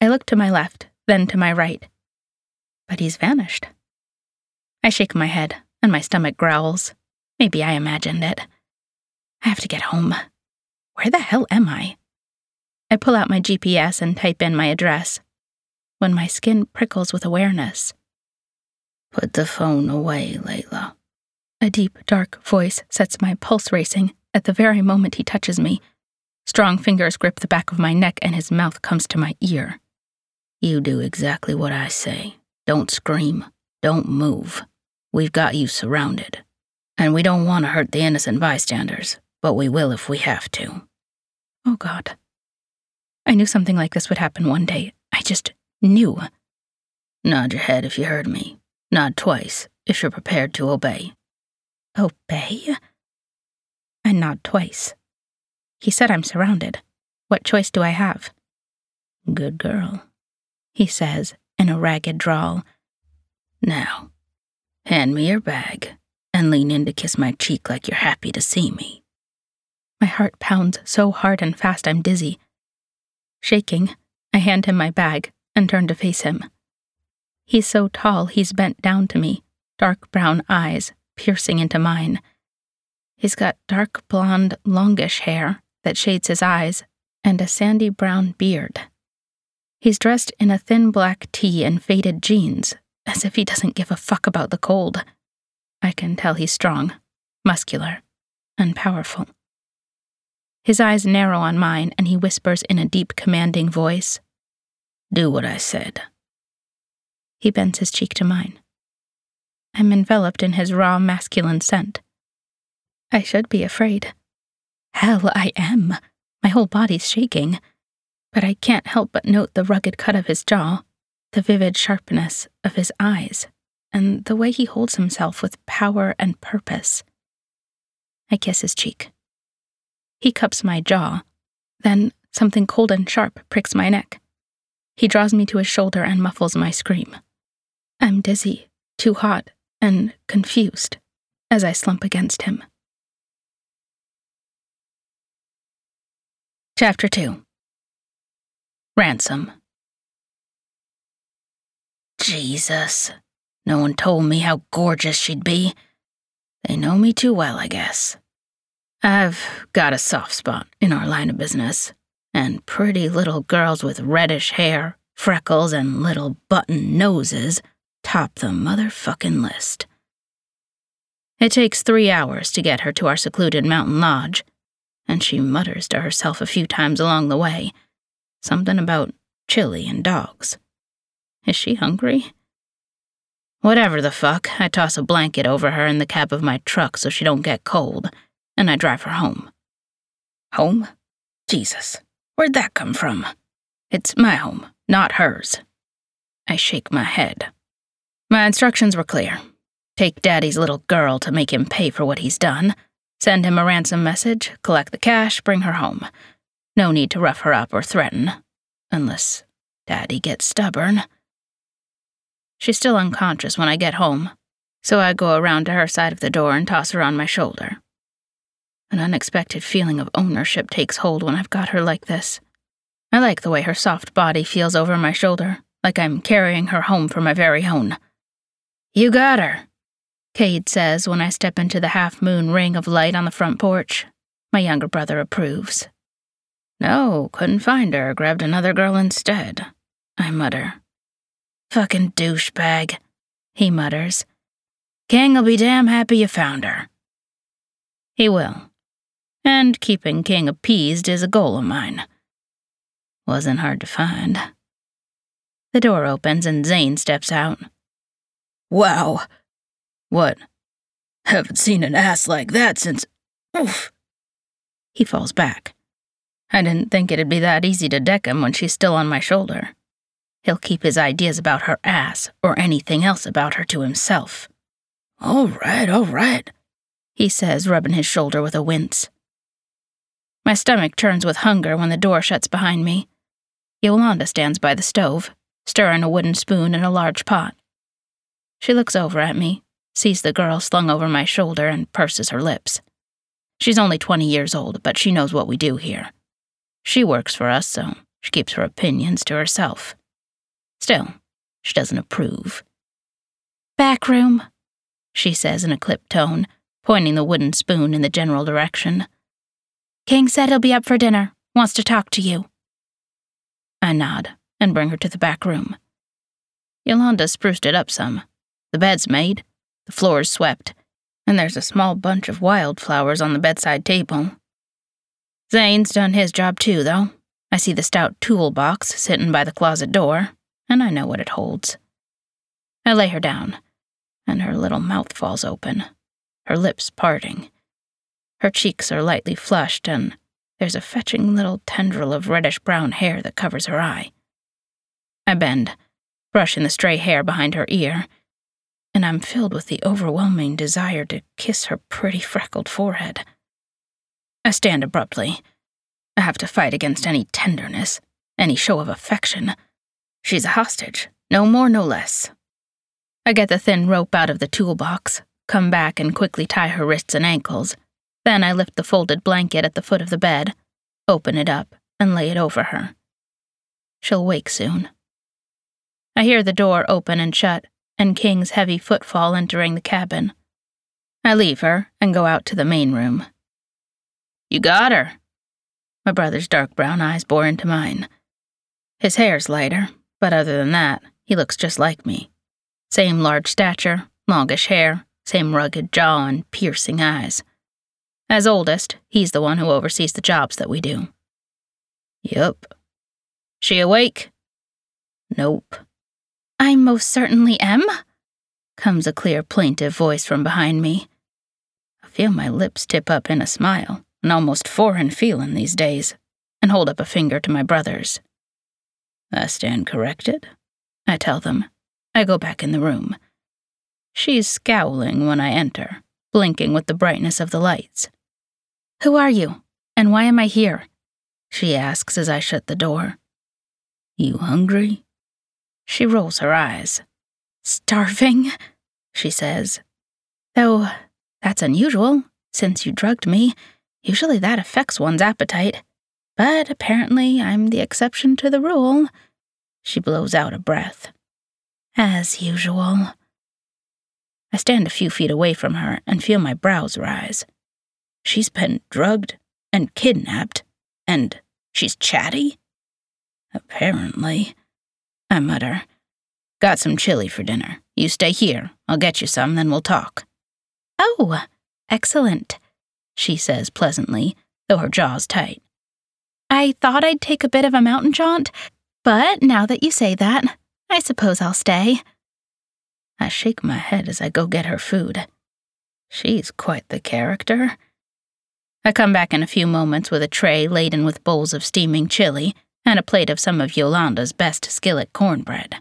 Speaker 5: I look to my left, then to my right but he's vanished. I shake my head, and my stomach growls. Maybe I imagined it. I have to get home. Where the hell am I? I pull out my GPS and type in my address. When my skin prickles with awareness. Put the phone away, Layla. A deep, dark voice sets my pulse racing at the very moment he touches me. Strong fingers grip the back of my neck and his mouth comes to my ear. You do exactly what I say. Don't scream. Don't move. We've got you surrounded. And we don't want to hurt the innocent bystanders, but we will if we have to. Oh, God. I knew something like this would happen one day. I just knew. Nod your head if you heard me. Nod twice if you're prepared to obey. Obey? I nod twice. He said I'm surrounded. What choice do I have? Good girl, he says in a ragged drawl. Now, hand me your bag and lean in to kiss my cheek like you're happy to see me. My heart pounds so hard and fast I'm dizzy. Shaking, I hand him my bag and turn to face him. He's so tall he's bent down to me, dark brown eyes piercing into mine. He's got dark blonde, longish hair that shades his eyes and a sandy brown beard He's dressed in a thin black tee and faded jeans, as if he doesn't give a fuck about the cold. I can tell he's strong, muscular, and powerful. His eyes narrow on mine, and he whispers in a deep, commanding voice Do what I said. He bends his cheek to mine. I'm enveloped in his raw masculine scent. I should be afraid. Hell, I am. My whole body's shaking. But I can't help but note the rugged cut of his jaw, the vivid sharpness of his eyes, and the way he holds himself with power and purpose. I kiss his cheek. He cups my jaw. Then something cold and sharp pricks my neck. He draws me to his shoulder and muffles my scream. I'm dizzy, too hot, and confused as I slump against him. Chapter 2 Ransom Jesus, no one told me how gorgeous she'd be. They know me too well, I guess. I've got a soft spot in our line of business, and pretty little girls with reddish hair, freckles, and little button noses top the motherfucking list. It takes three hours to get her to our secluded mountain lodge, and she mutters to herself a few times along the way. Something about chili and dogs. Is she hungry? Whatever the fuck, I toss a blanket over her in the cab of my truck so she don't get cold, and I drive her home. Home? Jesus, where'd that come from? It's my home, not hers. I shake my head. My instructions were clear. Take Daddy's little girl to make him pay for what he's done, Send him a ransom message, collect the cash, bring her home. No need to rough her up or threaten. Unless Daddy gets stubborn. She's still unconscious when I get home, so I go around to her side of the door and toss her on my shoulder. An unexpected feeling of ownership takes hold when I've got her like this. I like the way her soft body feels over my shoulder, like I'm carrying her home for my very own. You got her, Cade says when I step into the half moon ring of light on the front porch. My younger brother approves. No, couldn't find her, grabbed another girl instead. I mutter. Fucking douchebag, he mutters. King'll be damn happy you found her. He will. And keeping King appeased is a goal of mine. Wasn't hard to find. The door opens and Zane steps out. Wow, what? Haven't seen an ass like that since. Oof. He falls back. I didn't think it'd be that easy to deck him when she's still on my shoulder. He'll keep his ideas about her ass or anything else about her to himself. All right, all right, he says, rubbing his shoulder with a wince. My stomach turns with hunger when the door shuts behind me. Yolanda stands by the stove, stirring a wooden spoon in a large pot. She looks over at me, sees the girl slung over my shoulder, and purses her lips. She's only 20 years old, but she knows what we do here. She works for us, so she keeps her opinions to herself. Still, she doesn't approve. Back room, she says in a clipped tone, pointing the wooden spoon in the general direction. King said he'll be up for dinner, wants to talk to you. I nod and bring her to the back room. Yolanda spruced it up some. The bed's made, the floor is swept, and there's a small bunch of wildflowers on the bedside table. Zane's done his job too, though. I see the stout toolbox sitting by the closet door, and I know what it holds. I lay her down, and her little mouth falls open, her lips parting. Her cheeks are lightly flushed, and there's a fetching little tendril of reddish brown hair that covers her eye. I bend, brushing the stray hair behind her ear, and I'm filled with the overwhelming desire to kiss her pretty freckled forehead. I stand abruptly. I have to fight against any tenderness, any show of affection. She's a hostage, no more, no less. I get the thin rope out of the toolbox, come back and quickly tie her wrists and ankles. Then I lift the folded blanket at the foot of the bed, open it up, and lay it over her. She'll wake soon. I hear the door open and shut, and King's heavy footfall entering the cabin. I leave her and go out to the main room. You got her. My brother's dark brown eyes bore into mine. His hair's lighter, but other than that, he looks just like me. Same large stature, longish hair, same rugged jaw and piercing eyes. As oldest, he's the one who oversees the jobs that we do. Yup. She awake? Nope. I most certainly am, comes a clear, plaintive voice from behind me. I feel my lips tip up in a smile, an almost foreign feeling these days, and hold up a finger to my brothers. I stand corrected, I tell them. I go back in the room. She's scowling when I enter, blinking with the brightness of the lights. Who are you, and why am I here? She asks as I shut the door. You hungry? She rolls her eyes. Starving? She says. Though that's unusual, since you drugged me. Usually that affects one's appetite. But apparently I'm the exception to the rule. She blows out a breath. As usual. I stand a few feet away from her and feel my brows rise. She's been drugged and kidnapped, and she's chatty? Apparently. I mutter. Got some chili for dinner. You stay here. I'll get you some, then we'll talk. Oh, excellent, she says pleasantly, though her jaw's tight. I thought I'd take a bit of a mountain jaunt, but now that you say that, I suppose I'll stay. I shake my head as I go get her food. She's quite the character. I come back in a few moments with a tray laden with bowls of steaming chili and a plate of some of Yolanda's best skillet cornbread.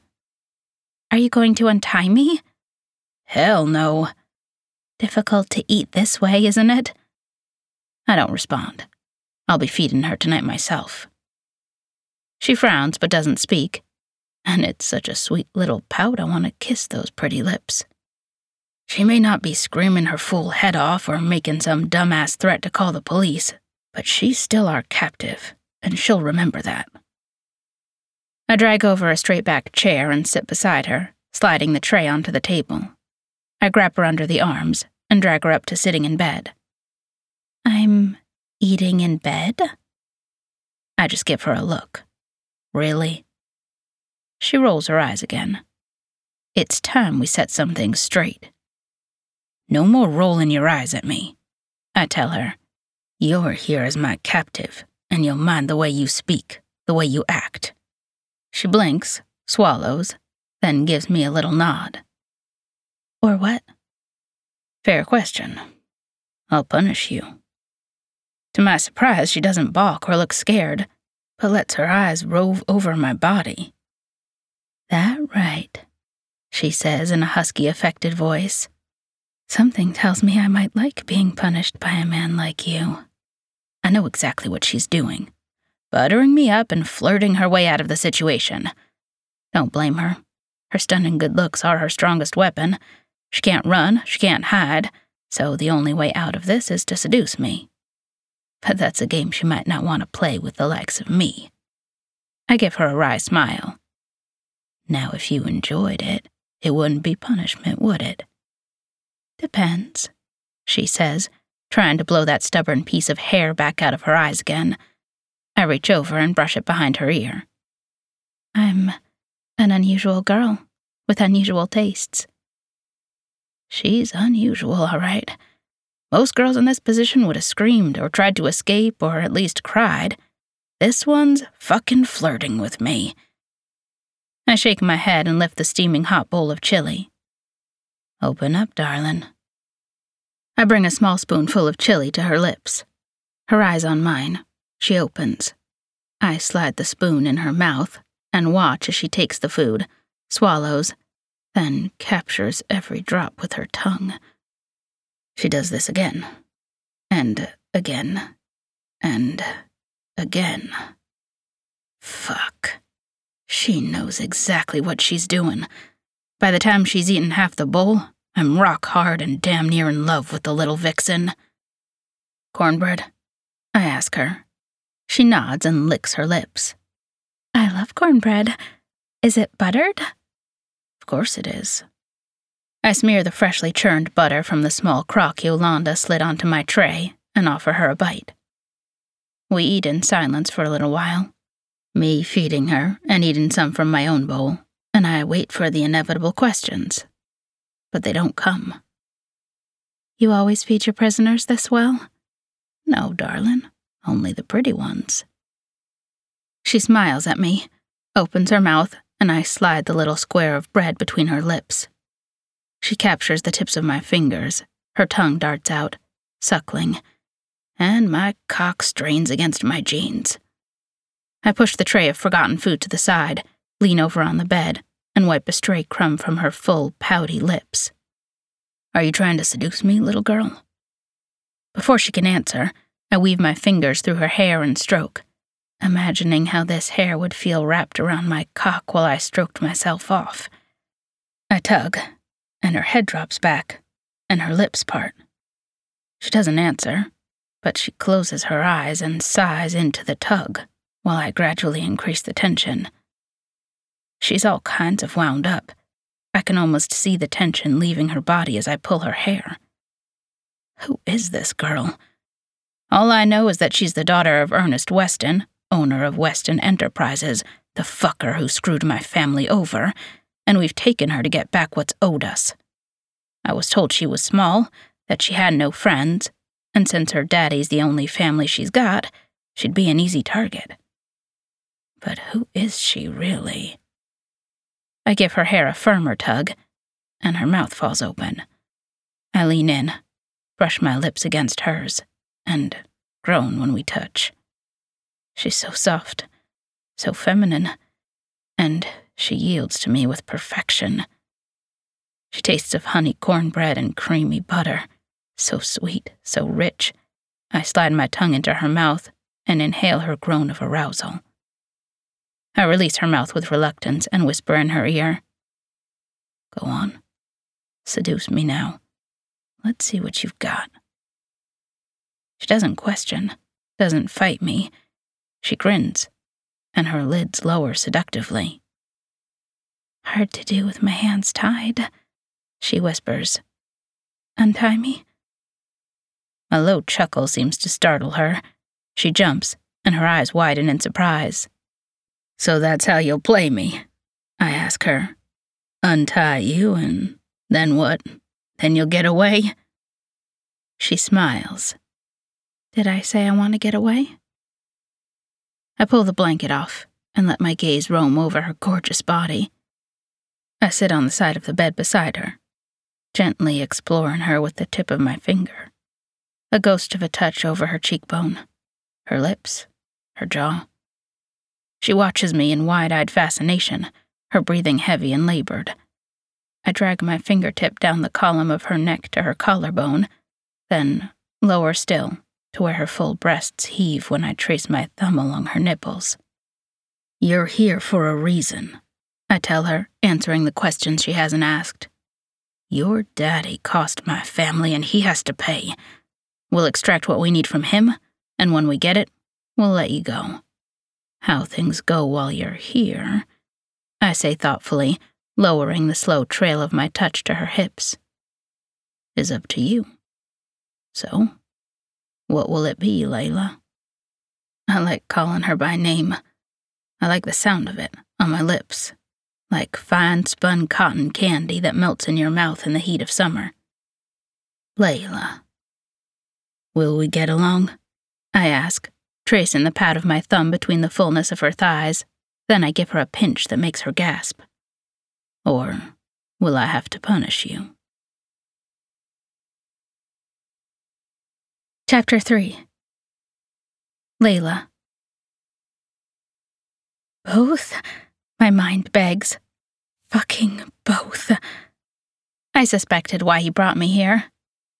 Speaker 5: Are you going to untie me? Hell no. Difficult to eat this way, isn't it? I don't respond. I'll be feeding her tonight myself. She frowns but doesn't speak, and it's such a sweet little pout I want to kiss those pretty lips. She may not be screaming her fool head off or making some dumbass threat to call the police, but she's still our captive, and she'll remember that. I drag over a straight back chair and sit beside her, sliding the tray onto the table. I grab her under the arms and drag her up to sitting in bed. I'm eating in bed? I just give her a look. Really? She rolls her eyes again. It's time we set some things straight. No more rolling your eyes at me. I tell her, You're here as my captive, and you'll mind the way you speak, the way you act. She blinks, swallows, then gives me a little nod. Or what? Fair question. I'll punish you. To my surprise, she doesn't balk or look scared, but lets her eyes rove over my body. That right, she says in a husky, affected voice. Something tells me I might like being punished by a man like you. I know exactly what she's doing buttering me up and flirting her way out of the situation. Don't blame her. Her stunning good looks are her strongest weapon. She can't run, she can't hide, so the only way out of this is to seduce me. But that's a game she might not want to play with the likes of me. I give her a wry smile. Now, if you enjoyed it, it wouldn't be punishment, would it? Depends, she says, trying to blow that stubborn piece of hair back out of her eyes again. I reach over and brush it behind her ear. I'm an unusual girl with unusual tastes. She's unusual, all right. Most girls in this position would have screamed or tried to escape or at least cried. This one's fucking flirting with me. I shake my head and lift the steaming hot bowl of chili. Open up, darling. I bring a small spoonful of chili to her lips. Her eyes on mine. She opens. I slide the spoon in her mouth and watch as she takes the food, swallows, then captures every drop with her tongue. She does this again, and again, and again. Fuck. She knows exactly what she's doing. By the time she's eaten half the bowl, I'm rock hard and damn near in love with the little vixen. Cornbread? I ask her. She nods and licks her lips. I love cornbread. Is it buttered? Of course it is. I smear the freshly churned butter from the small crock Yolanda slid onto my tray and offer her a bite. We eat in silence for a little while, me feeding her and eating some from my own bowl, and I wait for the inevitable questions but they don't come. You always feed your prisoners this well? No, darling, only the pretty ones. She smiles at me, opens her mouth, and I slide the little square of bread between her lips. She captures the tips of my fingers, her tongue darts out, suckling, and my cock strains against my jeans. I push the tray of forgotten food to the side, lean over on the bed, and wipe a stray crumb from her full, pouty lips. Are you trying to seduce me, little girl? Before she can answer, I weave my fingers through her hair and stroke, imagining how this hair would feel wrapped around my cock while I stroked myself off. I tug, and her head drops back, and her lips part. She doesn't answer, but she closes her eyes and sighs into the tug while I gradually increase the tension. She's all kinds of wound up. I can almost see the tension leaving her body as I pull her hair. Who is this girl? All I know is that she's the daughter of Ernest Weston, owner of Weston Enterprises, the fucker who screwed my family over, and we've taken her to get back what's owed us. I was told she was small, that she had no friends, and since her daddy's the only family she's got, she'd be an easy target. But who is she really? I give her hair a firmer tug, and her mouth falls open. I lean in, brush my lips against hers, and groan when we touch. She's so soft, so feminine, and she yields to me with perfection. She tastes of honey cornbread and creamy butter, so sweet, so rich. I slide my tongue into her mouth and inhale her groan of arousal. I release her mouth with reluctance and whisper in her ear Go on. Seduce me now. Let's see what you've got. She doesn't question, doesn't fight me. She grins, and her lids lower seductively. Hard to do with my hands tied, she whispers. Untie me? A low chuckle seems to startle her. She jumps, and her eyes widen in surprise. So that's how you'll play me? I ask her. Untie you, and then what? Then you'll get away? She smiles. Did I say I want to get away? I pull the blanket off and let my gaze roam over her gorgeous body. I sit on the side of the bed beside her, gently exploring her with the tip of my finger, a ghost of a touch over her cheekbone, her lips, her jaw. She watches me in wide eyed fascination, her breathing heavy and labored. I drag my fingertip down the column of her neck to her collarbone, then lower still to where her full breasts heave when I trace my thumb along her nipples. You're here for a reason, I tell her, answering the questions she hasn't asked. Your daddy cost my family and he has to pay. We'll extract what we need from him, and when we get it, we'll let you go. How things go while you're here, I say thoughtfully, lowering the slow trail of my touch to her hips, is up to you. So, what will it be, Layla? I like calling her by name. I like the sound of it on my lips, like fine spun cotton candy that melts in your mouth in the heat of summer. Layla. Will we get along? I ask, tracing the pad of my thumb between the fullness of her thighs. Then I give her a pinch that makes her gasp. Or will I have to punish you? Chapter 3 Layla. Both? My mind begs. Fucking both. I suspected why he brought me here.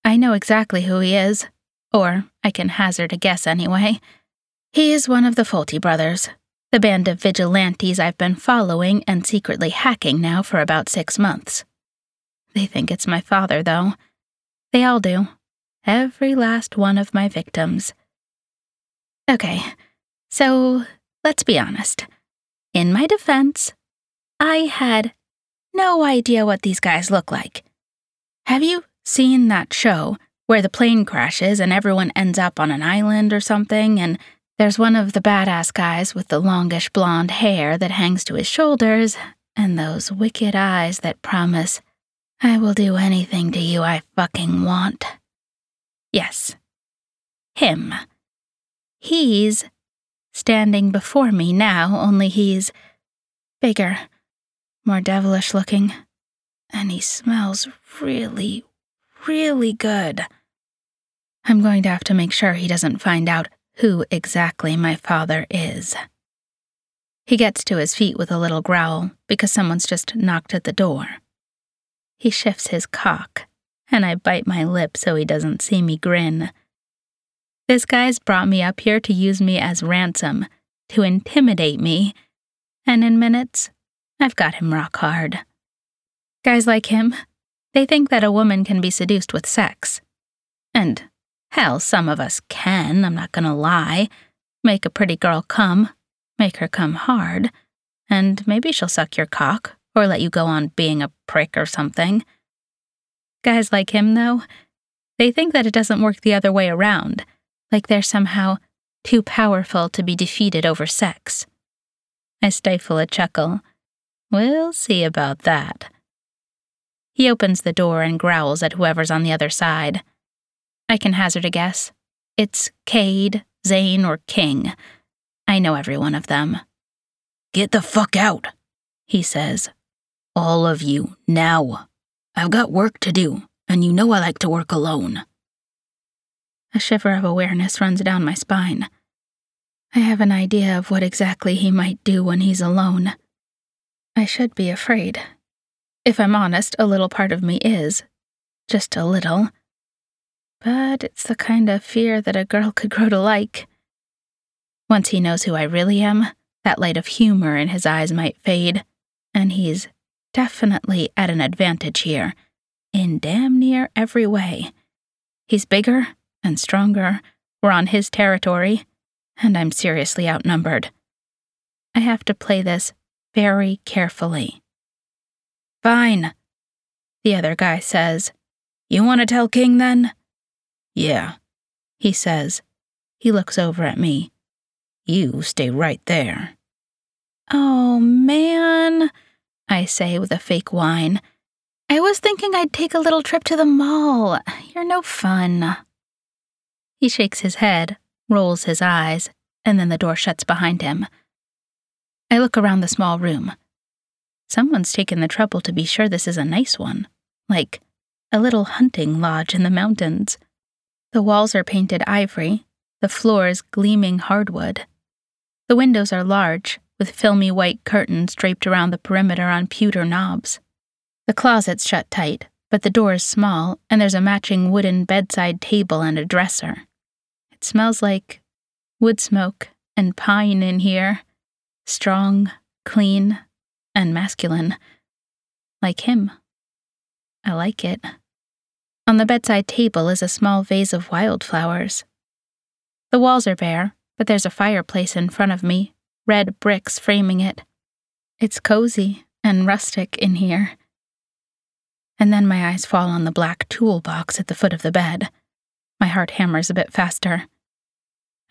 Speaker 5: I know exactly who he is. Or I can hazard a guess anyway. He is one of the Folty brothers, the band of vigilantes I've been following and secretly hacking now for about six months. They think it's my father, though. They all do every last one of my victims. Okay, so let's be honest. In my defense, I had no idea what these guys look like. Have you seen that show where the plane crashes and everyone ends up on an island or something, and there's one of the badass guys with the longish blonde hair that hangs to his shoulders and those wicked eyes that promise, I will do anything to you I fucking want. Yes. Him. He's standing before me now, only he's bigger, more devilish looking, and he smells really, really good. I'm going to have to make sure he doesn't find out who exactly my father is. He gets to his feet with a little growl because someone's just knocked at the door. He shifts his cock, and I bite my lip so he doesn't see me grin. This guy's brought me up here to use me as ransom, to intimidate me, and in minutes, I've got him rock hard. Guys like him, they think that a woman can be seduced with sex. And, hell, some of us can, I'm not gonna lie. Make a pretty girl come, make her come hard, and maybe she'll suck your cock or let you go on being a prick or something. Guys like him, though, they think that it doesn't work the other way around, like they're somehow too powerful to be defeated over sex. I stifle a chuckle. We'll see about that. He opens the door and growls at whoever's on the other side. I can hazard a guess. It's Cade, Zane, or King. I know every one of them.
Speaker 6: Get the fuck out, he says. All of you, now. I've got work to do, and you know I like to work alone.
Speaker 5: A shiver of awareness runs down my spine. I have an idea of what exactly he might do when he's alone. I should be afraid. If I'm honest, a little part of me is. Just a little. But it's the kind of fear that a girl could grow to like. Once he knows who I really am, that light of humor in his eyes might fade, and he's definitely at an advantage here, in damn near every way. He's bigger and stronger, we're on his territory, and I'm seriously outnumbered. I have to play this very carefully.
Speaker 6: Fine,
Speaker 5: the other guy says.
Speaker 6: You want to tell King then?
Speaker 5: Yeah, he says. He looks over at me.
Speaker 6: You stay right there.
Speaker 5: Oh, man. I say with a fake whine. I was thinking I'd take a little trip to the mall. You're no fun. He shakes his head, rolls his eyes, and then the door shuts behind him. I look around the small room. Someone's taken the trouble to be sure this is a nice one, like a little hunting lodge in the mountains. The walls are painted ivory, the floors gleaming hardwood. The windows are large, with filmy white curtains draped around the perimeter on pewter knobs. The closet's shut tight, but the door is small, and there's a matching wooden bedside table and a dresser. It smells like wood smoke and pine in here. Strong, clean, and masculine. Like him. I like it. On the bedside table is a small vase of wildflowers. The walls are bare, but there's a fireplace in front of me red bricks framing it. It's cozy and rustic in here. And then my eyes fall on the black toolbox at the foot of the bed. My heart hammers a bit faster.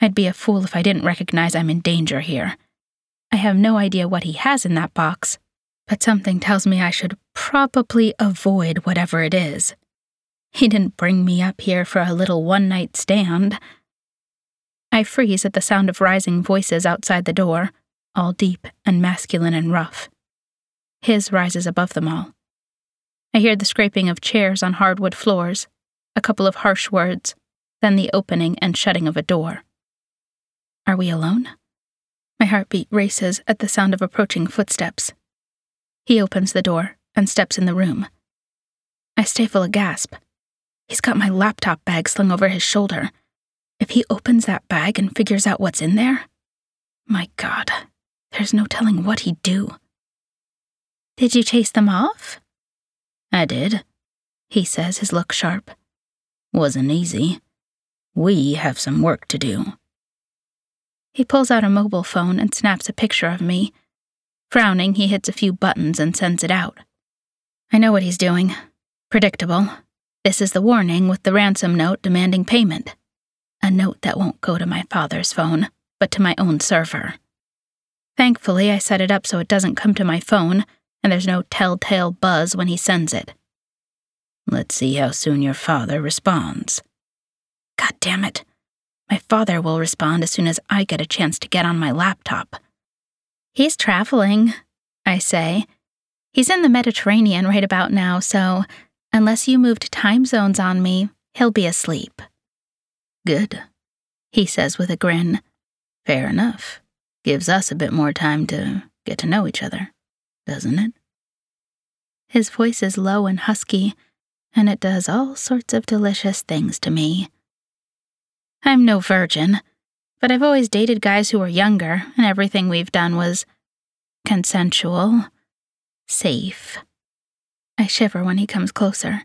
Speaker 5: I'd be a fool if I didn't recognize I'm in danger here. I have no idea what he has in that box, but something tells me I should probably avoid whatever it is. He didn't bring me up here for a little one night stand. I freeze at the sound of rising voices outside the door, all deep and masculine and rough. His rises above them all. I hear the scraping of chairs on hardwood floors, a couple of harsh words, then the opening and shutting of a door. Are we alone? My heartbeat races at the sound of approaching footsteps. He opens the door and steps in the room. I stifle a gasp. He's got my laptop bag slung over his shoulder. If he opens that bag and figures out what's in there, my God, there's no telling what he'd do. Did you chase them off?
Speaker 6: I did, he says, his look sharp. Wasn't easy. We have some work to do.
Speaker 5: He pulls out a mobile phone and snaps a picture of me. Frowning, he hits a few buttons and sends it out. I know what he's doing. Predictable. This is the warning with the ransom note demanding payment a note that won't go to my father's phone, but to my own server. Thankfully, I set it up so it doesn't come to my phone, and there's no telltale buzz when he sends it.
Speaker 6: Let's see how soon your father responds.
Speaker 5: God damn it. My father will respond as soon as I get a chance to get on my laptop. He's traveling, I say. He's in the Mediterranean right about now, so unless you moved time zones on me, he'll be asleep.
Speaker 6: Good, he says with a grin. Fair enough. Gives us a bit more time to get to know each other, doesn't it?
Speaker 5: His voice is low and husky, and it does all sorts of delicious things to me. I'm no virgin, but I've always dated guys who were younger, and everything we've done was consensual, safe. I shiver when he comes closer.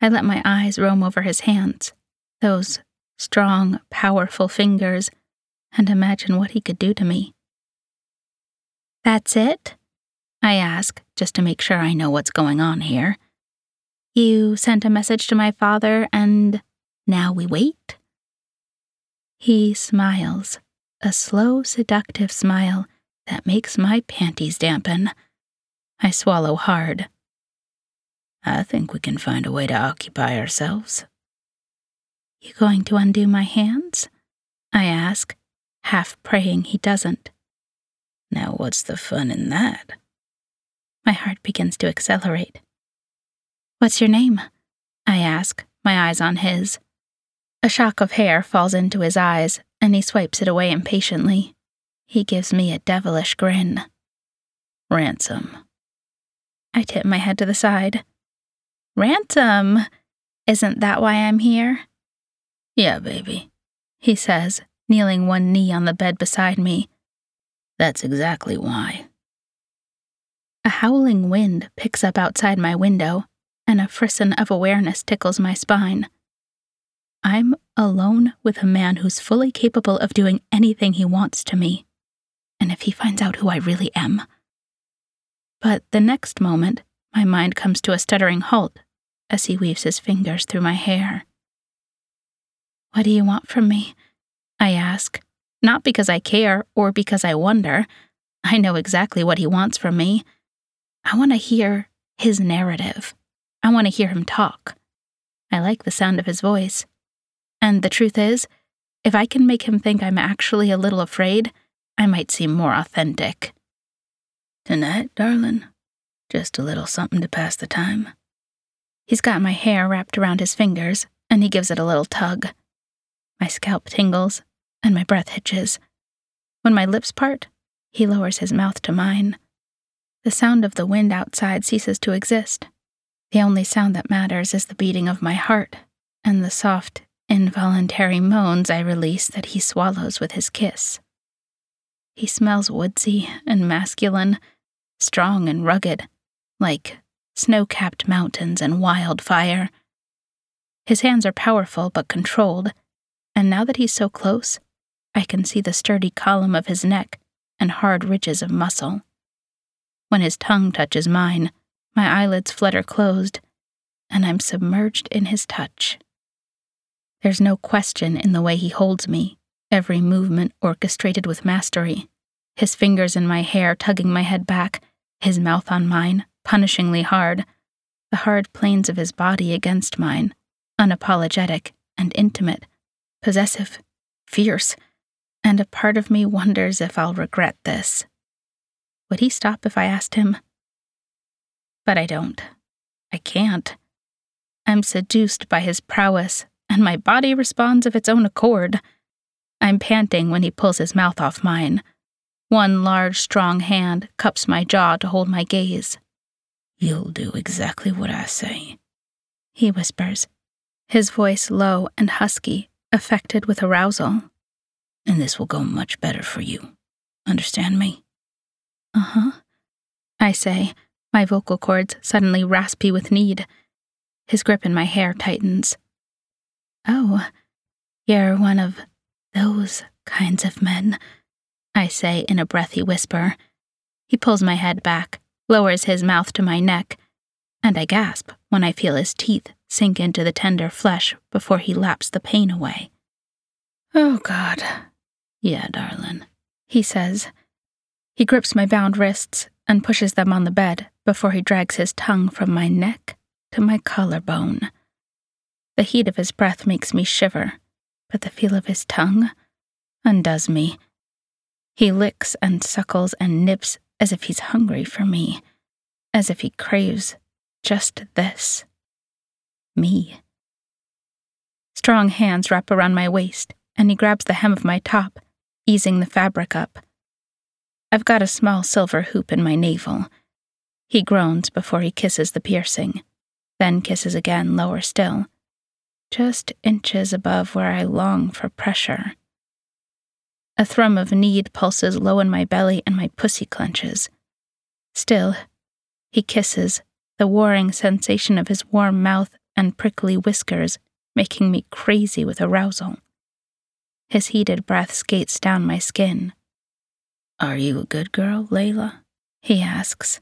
Speaker 5: I let my eyes roam over his hands, those strong, powerful fingers, and imagine what he could do to me. That's it? I ask, just to make sure I know what's going on here. You sent a message to my father, and now we wait? He smiles, a slow, seductive smile that makes my panties dampen. I swallow hard.
Speaker 6: I think we can find a way to occupy ourselves.
Speaker 5: You going to undo my hands? I ask, half praying he doesn't.
Speaker 6: Now, what's the fun in that?
Speaker 5: My heart begins to accelerate. What's your name? I ask, my eyes on his. A shock of hair falls into his eyes, and he swipes it away impatiently. He gives me a devilish grin.
Speaker 6: Ransom.
Speaker 5: I tip my head to the side. Ransom! Isn't that why I'm here?
Speaker 6: Yeah, baby,
Speaker 5: he says, kneeling one knee on the bed beside me.
Speaker 6: That's exactly why.
Speaker 5: A howling wind picks up outside my window, and a frisson of awareness tickles my spine. I'm alone with a man who's fully capable of doing anything he wants to me. And if he finds out who I really am. But the next moment, my mind comes to a stuttering halt as he weaves his fingers through my hair. What do you want from me? I ask, not because I care or because I wonder. I know exactly what he wants from me. I want to hear his narrative. I want to hear him talk. I like the sound of his voice. And the truth is, if I can make him think I'm actually a little afraid, I might seem more authentic.
Speaker 6: Tonight, darling, just a little something to pass the time.
Speaker 5: He's got my hair wrapped around his fingers, and he gives it a little tug. My scalp tingles, and my breath hitches. When my lips part, he lowers his mouth to mine. The sound of the wind outside ceases to exist. The only sound that matters is the beating of my heart and the soft, involuntary moans I release that he swallows with his kiss. He smells woodsy and masculine, strong and rugged, like snow capped mountains and wildfire. His hands are powerful but controlled, and now that he's so close, I can see the sturdy column of his neck and hard ridges of muscle. When his tongue touches mine, my eyelids flutter closed, and I'm submerged in his touch. There's no question in the way he holds me, every movement orchestrated with mastery. His fingers in my hair tugging my head back, his mouth on mine, punishingly hard, the hard planes of his body against mine, unapologetic and intimate, possessive, fierce, and a part of me wonders if I'll regret this. Would he stop if I asked him? But I don't. I can't. I'm seduced by his prowess, and my body responds of its own accord. I'm panting when he pulls his mouth off mine. One large, strong hand cups my jaw to hold my gaze.
Speaker 6: You'll do exactly what I say,
Speaker 5: he whispers, his voice low and husky, affected with arousal
Speaker 6: and this will go much better for you. Understand me?
Speaker 5: Uh huh. I say, my vocal cords suddenly raspy with need. His grip in my hair tightens. Oh, you're one of those kinds of men, I say in a breathy whisper. He pulls my head back, lowers his mouth to my neck, and I gasp when I feel his teeth sink into the tender flesh before he laps the pain away. Oh, God,
Speaker 6: yeah, darling,
Speaker 5: he says. He grips my bound wrists and pushes them on the bed before he drags his tongue from my neck to my collarbone. The heat of his breath makes me shiver, but the feel of his tongue undoes me. He licks and suckles and nips as if he's hungry for me. as if he craves just this me. Strong hands wrap around my waist, and he grabs the hem of my top, easing the fabric up. I've got a small silver hoop in my navel. He groans before he kisses the piercing, then kisses again lower still, just inches above where I long for pressure. A thrum of need pulses low in my belly and my pussy clenches. Still, he kisses, the warring sensation of his warm mouth and prickly whiskers making me crazy with arousal. His heated breath skates down my skin. Are you a good girl, Layla? He asks.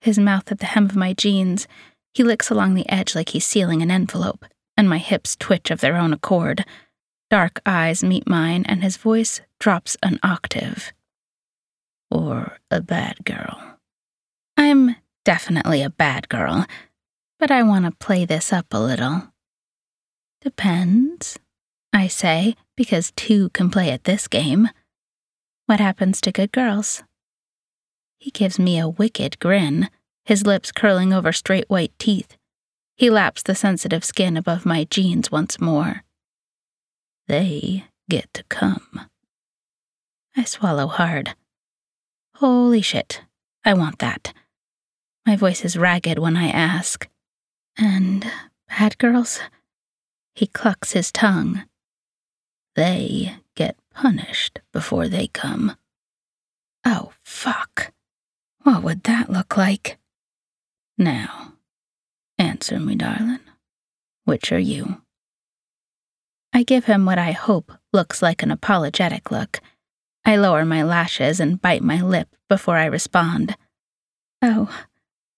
Speaker 5: His mouth at the hem of my jeans, he licks along the edge like he's sealing an envelope, and my hips twitch of their own accord. Dark eyes meet mine, and his voice drops an octave. Or a bad girl. I'm definitely a bad girl, but I want to play this up a little. Depends, I say, because two can play at this game. What happens to good girls? He gives me a wicked grin, his lips curling over straight white teeth. He laps the sensitive skin above my jeans once more. They get to come. I swallow hard. Holy shit, I want that. My voice is ragged when I ask. And bad girls? He clucks his tongue. They get punished before they come. Oh, fuck. What would that look like? Now, answer me, darling. Which are you? I give him what I hope looks like an apologetic look. I lower my lashes and bite my lip before I respond. Oh,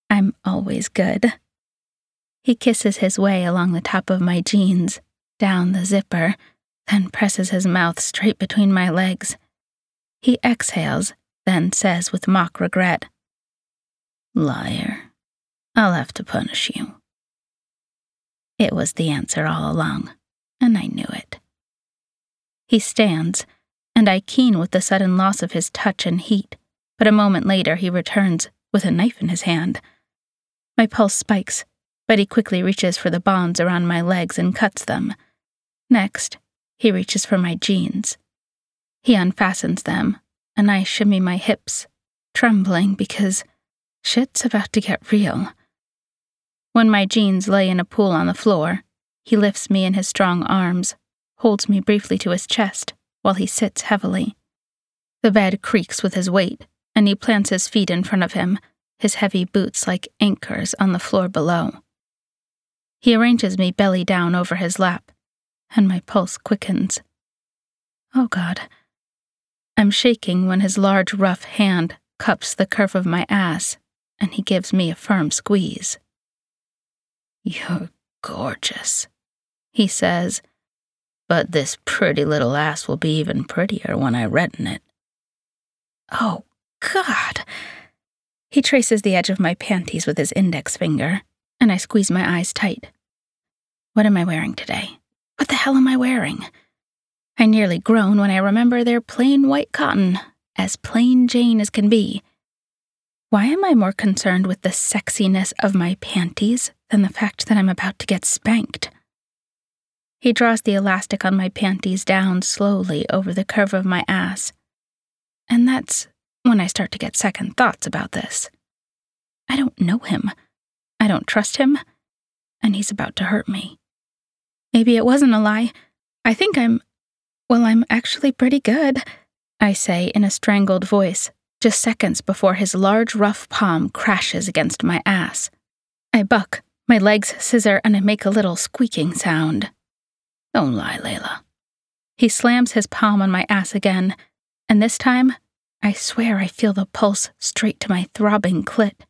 Speaker 5: I'm always good. He kisses his way along the top of my jeans, down the zipper, then presses his mouth straight between my legs. He exhales, then says with mock regret, Liar, I'll have to punish you. It was the answer all along, and I knew it. He stands, and I keen with the sudden loss of his touch and heat, but a moment later he returns with a knife in his hand. My pulse spikes, but he quickly reaches for the bonds around my legs and cuts them. Next, he reaches for my jeans. He unfastens them, and I shimmy my hips, trembling because shit's about to get real. When my jeans lay in a pool on the floor, he lifts me in his strong arms, holds me briefly to his chest while he sits heavily. The bed creaks with his weight, and he plants his feet in front of him, his heavy boots like anchors on the floor below. He arranges me belly down over his lap, and my pulse quickens. Oh God. I'm shaking when his large, rough hand cups the curve of my ass, and he gives me a firm squeeze. You're gorgeous, he says, but this pretty little ass will be even prettier when I redden it. Oh, God. He traces the edge of my panties with his index finger and I squeeze my eyes tight. What am I wearing today? What the hell am I wearing? I nearly groan when I remember they're plain white cotton, as plain Jane as can be. Why am I more concerned with the sexiness of my panties than the fact that I'm about to get spanked? He draws the elastic on my panties down slowly over the curve of my ass. And that's when I start to get second thoughts about this. I don't know him. I don't trust him, and he's about to hurt me. Maybe it wasn't a lie. I think I'm. Well, I'm actually pretty good, I say in a strangled voice, just seconds before his large, rough palm crashes against my ass. I buck, my legs scissor, and I make a little squeaking sound. Don't lie, Layla. He slams his palm on my ass again, and this time, I swear I feel the pulse straight to my throbbing clit.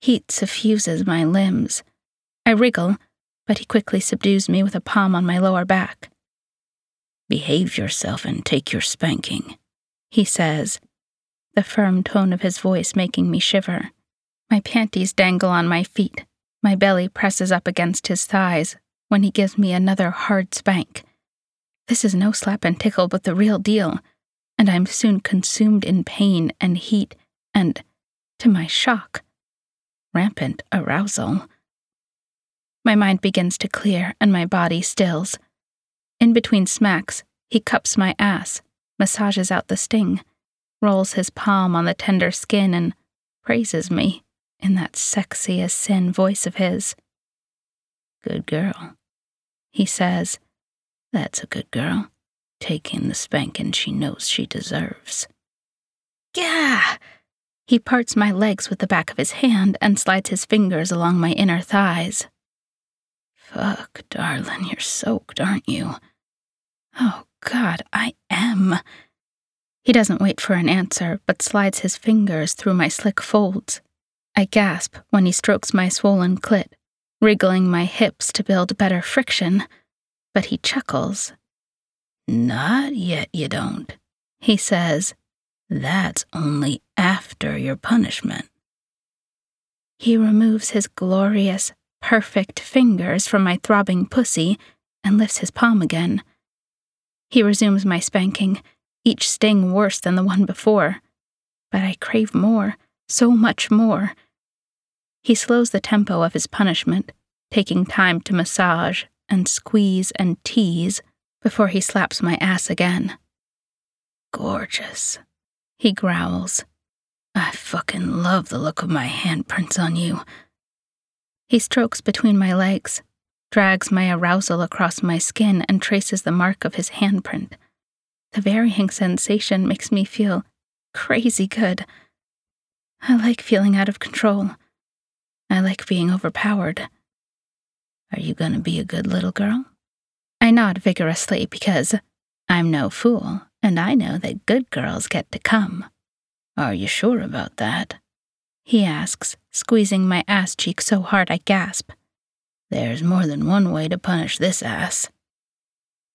Speaker 5: Heat suffuses my limbs. I wriggle, but he quickly subdues me with a palm on my lower back. Behave yourself and take your spanking, he says, the firm tone of his voice making me shiver. My panties dangle on my feet. My belly presses up against his thighs when he gives me another hard spank. This is no slap and tickle, but the real deal, and I'm soon consumed in pain and heat and, to my shock, rampant arousal. My mind begins to clear and my body stills. In between smacks, he cups my ass, massages out the sting, rolls his palm on the tender skin, and praises me in that sexy as sin voice of his. Good girl, he says. That's a good girl, taking the spanking she knows she deserves. Gah! He parts my legs with the back of his hand and slides his fingers along my inner thighs. Fuck, darling, you're soaked, aren't you? Oh, God, I am. He doesn't wait for an answer, but slides his fingers through my slick folds. I gasp when he strokes my swollen clit, wriggling my hips to build better friction, but he chuckles. Not yet, you don't, he says. That's only after your punishment. He removes his glorious, perfect fingers from my throbbing pussy and lifts his palm again. He resumes my spanking, each sting worse than the one before. But I crave more, so much more. He slows the tempo of his punishment, taking time to massage and squeeze and tease before he slaps my ass again. Gorgeous, he growls. I fucking love the look of my handprints on you. He strokes between my legs, drags my arousal across my skin, and traces the mark of his handprint. The varying sensation makes me feel crazy good. I like feeling out of control. I like being overpowered. Are you gonna be a good little girl? I nod vigorously because I'm no fool, and I know that good girls get to come. Are you sure about that? He asks, squeezing my ass cheek so hard I gasp. There's more than one way to punish this ass.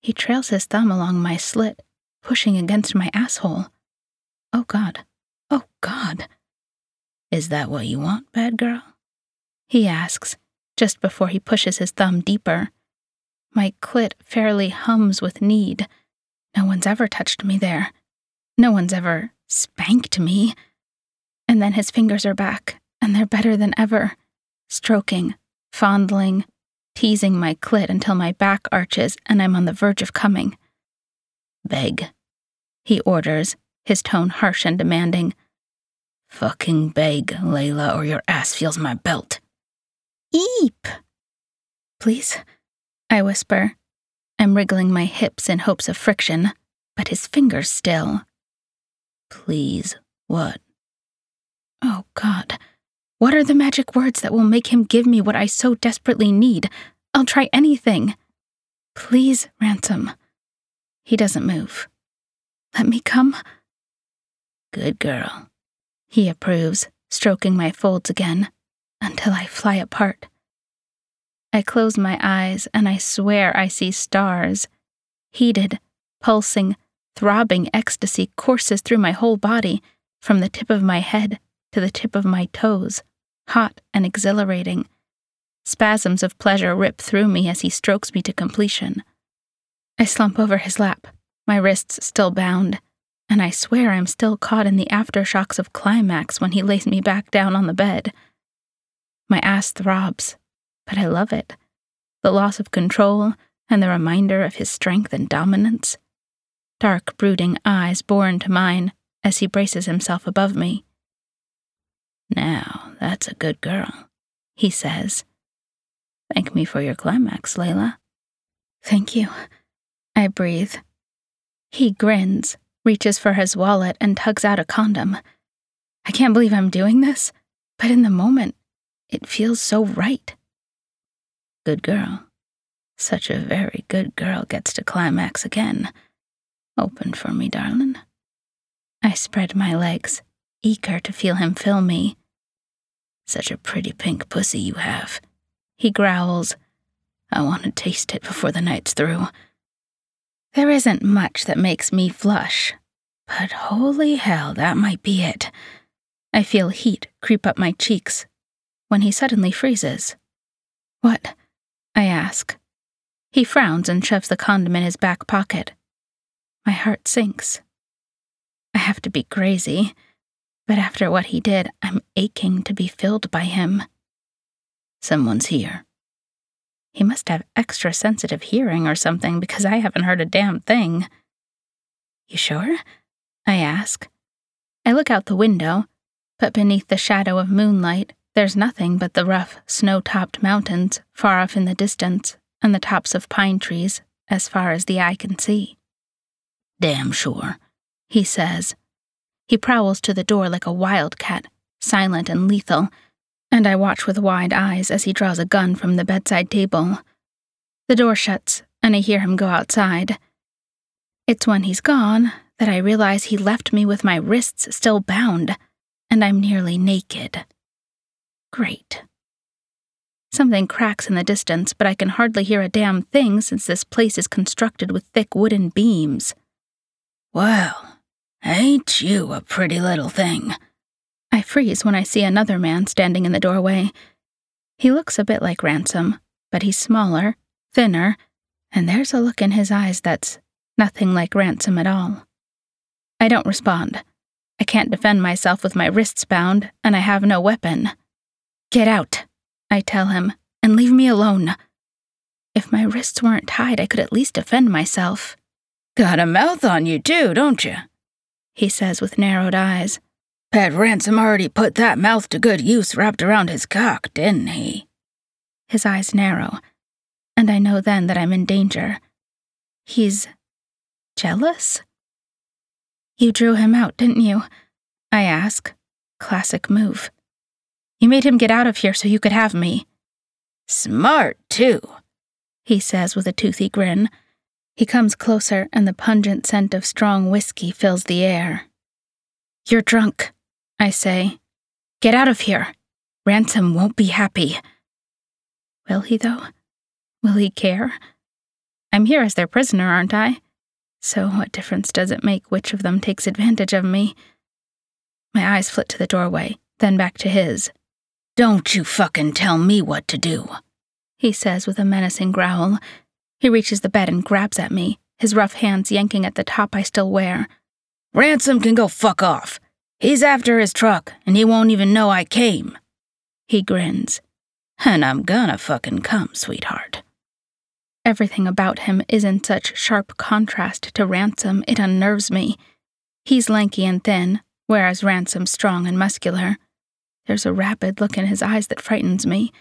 Speaker 5: He trails his thumb along my slit, pushing against my asshole. Oh God. Oh God. Is that what you want, bad girl? He asks, just before he pushes his thumb deeper. My clit fairly hums with need. No one's ever touched me there. No one's ever spanked me. And then his fingers are back, and they're better than ever, stroking, fondling, teasing my clit until my back arches and I'm on the verge of coming. Beg, he orders, his tone harsh and demanding. Fucking beg, Layla, or your ass feels my belt. Eep! Please, I whisper. I'm wriggling my hips in hopes of friction, but his fingers still. Please, what? Oh, God. What are the magic words that will make him give me what I so desperately need? I'll try anything. Please, Ransom. He doesn't move. Let me come. Good girl. He approves, stroking my folds again, until I fly apart. I close my eyes and I swear I see stars. Heated, pulsing, throbbing ecstasy courses through my whole body, from the tip of my head to the tip of my toes, hot and exhilarating. Spasms of pleasure rip through me as he strokes me to completion. I slump over his lap, my wrists still bound, and I swear I'm still caught in the aftershocks of climax when he lays me back down on the bed. My ass throbs, but I love it. The loss of control and the reminder of his strength and dominance. Dark, brooding eyes bore into mine as he braces himself above me. Now, that's a good girl, he says. Thank me for your climax, Layla. Thank you. I breathe. He grins, reaches for his wallet, and tugs out a condom. I can't believe I'm doing this, but in the moment, it feels so right. Good girl. Such a very good girl gets to climax again. Open for me, darling. I spread my legs, eager to feel him fill me. Such a pretty pink pussy you have. He growls. I want to taste it before the night's through. There isn't much that makes me flush, but holy hell, that might be it. I feel heat creep up my cheeks when he suddenly freezes. What? I ask. He frowns and shoves the condom in his back pocket. My heart sinks. I have to be crazy. But after what he did, I'm aching to be filled by him.
Speaker 6: Someone's here.
Speaker 5: He must have extra sensitive hearing or something because I haven't heard a damn thing. You sure? I ask. I look out the window, but beneath the shadow of moonlight, there's nothing but the rough, snow topped mountains far off in the distance and the tops of pine trees as far as the eye can see.
Speaker 6: Damn sure,
Speaker 5: he says. He prowls to the door like a wildcat, silent and lethal, and I watch with wide eyes as he draws a gun from the bedside table. The door shuts, and I hear him go outside. It's when he's gone that I realize he left me with my wrists still bound, and I'm nearly naked. Great. Something cracks in the distance, but I can hardly hear a damn thing since this place is constructed with thick wooden beams.
Speaker 6: Well, ain't you a pretty little thing?
Speaker 5: I freeze when I see another man standing in the doorway. He looks a bit like Ransom, but he's smaller, thinner, and there's a look in his eyes that's nothing like Ransom at all. I don't respond. I can't defend myself with my wrists bound, and I have no weapon. Get out, I tell him, and leave me alone. If my wrists weren't tied, I could at least defend myself.
Speaker 6: Got a mouth on you, too, don't you?
Speaker 5: He says with narrowed eyes.
Speaker 6: Pat Ransom already put that mouth to good use wrapped around his cock, didn't he?
Speaker 5: His eyes narrow, and I know then that I'm in danger. He's jealous? You drew him out, didn't you? I ask. Classic move. You made him get out of here so you could have me.
Speaker 6: Smart, too,
Speaker 5: he says with a toothy grin. He comes closer, and the pungent scent of strong whiskey fills the air. You're drunk, I say. Get out of here. Ransom won't be happy. Will he, though? Will he care? I'm here as their prisoner, aren't I? So, what difference does it make which of them takes advantage of me? My eyes flit to the doorway, then back to his.
Speaker 6: Don't you fucking tell me what to do,
Speaker 5: he says with a menacing growl. He reaches the bed and grabs at me, his rough hands yanking at the top I still wear.
Speaker 6: Ransom can go fuck off. He's after his truck, and he won't even know I came.
Speaker 5: He grins.
Speaker 6: And I'm gonna fucking come, sweetheart.
Speaker 5: Everything about him is in such sharp contrast to Ransom, it unnerves me. He's lanky and thin, whereas Ransom's strong and muscular. There's a rapid look in his eyes that frightens me.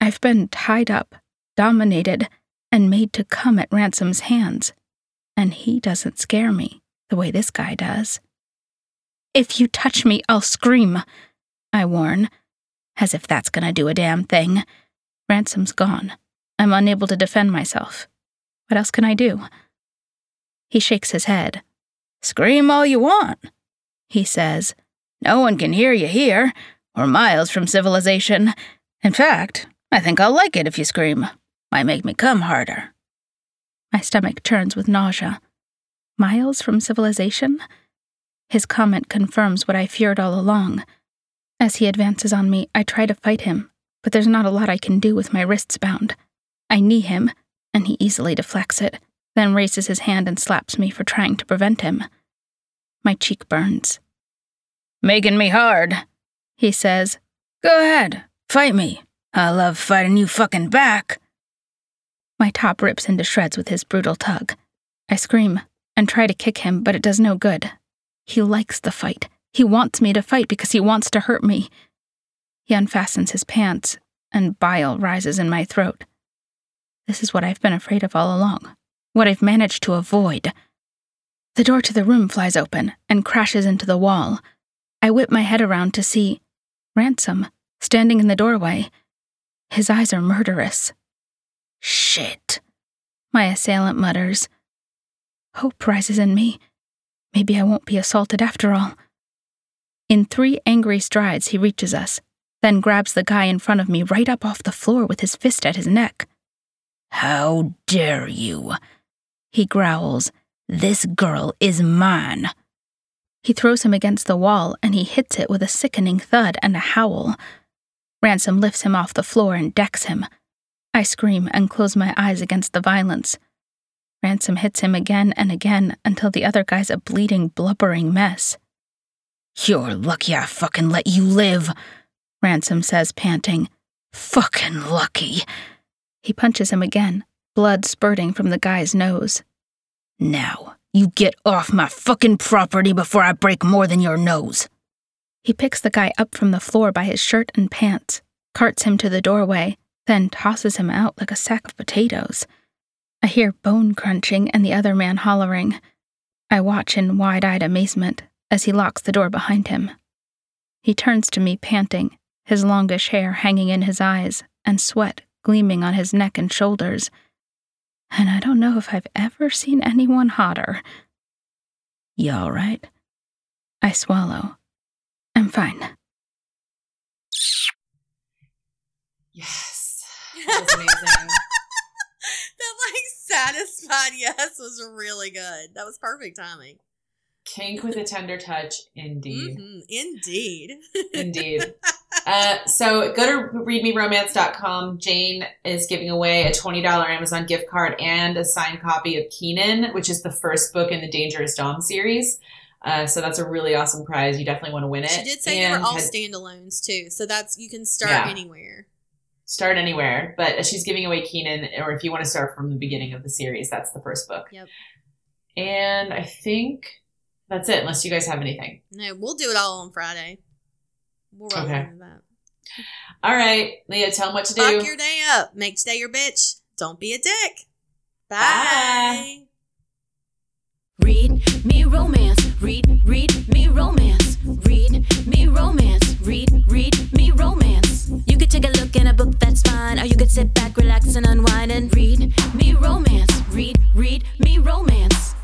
Speaker 5: I've been tied up, dominated, and made to come at Ransom's hands, and he doesn't scare me the way this guy does. If you touch me, I'll scream, I warn, as if that's gonna do a damn thing. Ransom's gone. I'm unable to defend myself. What else can I do? He shakes his head.
Speaker 6: Scream all you want, he says, no one can hear you here. We're miles from civilization. In fact, I think I'll like it if you scream. Might make me come harder.
Speaker 5: My stomach turns with nausea. Miles from civilization? His comment confirms what I feared all along. As he advances on me, I try to fight him, but there's not a lot I can do with my wrists bound. I knee him, and he easily deflects it, then raises his hand and slaps me for trying to prevent him. My cheek burns.
Speaker 6: Making me hard, he says. Go ahead, fight me. I love fighting you fucking back.
Speaker 5: My top rips into shreds with his brutal tug. I scream and try to kick him, but it does no good. He likes the fight. He wants me to fight because he wants to hurt me. He unfastens his pants, and bile rises in my throat. This is what I've been afraid of all along, what I've managed to avoid. The door to the room flies open and crashes into the wall. I whip my head around to see Ransom standing in the doorway. His eyes are murderous.
Speaker 6: Shit,
Speaker 5: my assailant mutters. Hope rises in me. Maybe I won't be assaulted after all. In three angry strides, he reaches us, then grabs the guy in front of me right up off the floor with his fist at his neck.
Speaker 6: How dare you? He growls. This girl is mine.
Speaker 5: He throws him against the wall and he hits it with a sickening thud and a howl. Ransom lifts him off the floor and decks him. I scream and close my eyes against the violence. Ransom hits him again and again until the other guy's a bleeding, blubbering mess. You're lucky I fucking let you live, Ransom says, panting. Fucking lucky. He punches him again, blood spurting from the guy's nose. Now, you get off my fucking property before I break more than your nose. He picks the guy up from the floor by his shirt and pants, carts him to the doorway, then tosses him out like a sack of potatoes. I hear bone crunching and the other man hollering. I watch in wide eyed amazement as he locks the door behind him. He turns to me, panting, his longish hair hanging in his eyes and sweat gleaming on his neck and shoulders. And I don't know if I've ever seen anyone hotter. You all right? I swallow. I'm fine.
Speaker 3: Yes. That was amazing.
Speaker 2: that like satisfied yes was really good. That was perfect timing.
Speaker 3: Kink with a tender touch, indeed.
Speaker 2: Mhm, Indeed.
Speaker 3: Indeed. Uh, so go to readmeromance.com. Jane is giving away a $20 Amazon gift card and a signed copy of Keenan, which is the first book in the Dangerous Dom series. Uh, so that's a really awesome prize. You definitely want to win it.
Speaker 2: She did say they
Speaker 3: And
Speaker 2: were all
Speaker 3: had-
Speaker 2: standalones too, so that's you can start
Speaker 3: Yeah.
Speaker 2: anywhere.
Speaker 3: start anywhere, but she's giving away Keenan, or if you want to start from the beginning of the series, that's the first book.
Speaker 2: Yep.
Speaker 3: And I think that's it, unless you guys have anything.
Speaker 2: No, we'll do it all on Friday. We'll
Speaker 3: okay.
Speaker 2: that.
Speaker 3: All right, Leah, tell them what to Fuck do.
Speaker 2: Fuck your day up. Make today your bitch. Don't be a dick. Bye.
Speaker 3: Bye.
Speaker 1: Read me romance. Read, read me romance. Read me romance. Read, read me romance. You could take a look in a book, that's fine. Or you could sit back, relax, and unwind and read me romance. Read, read me romance.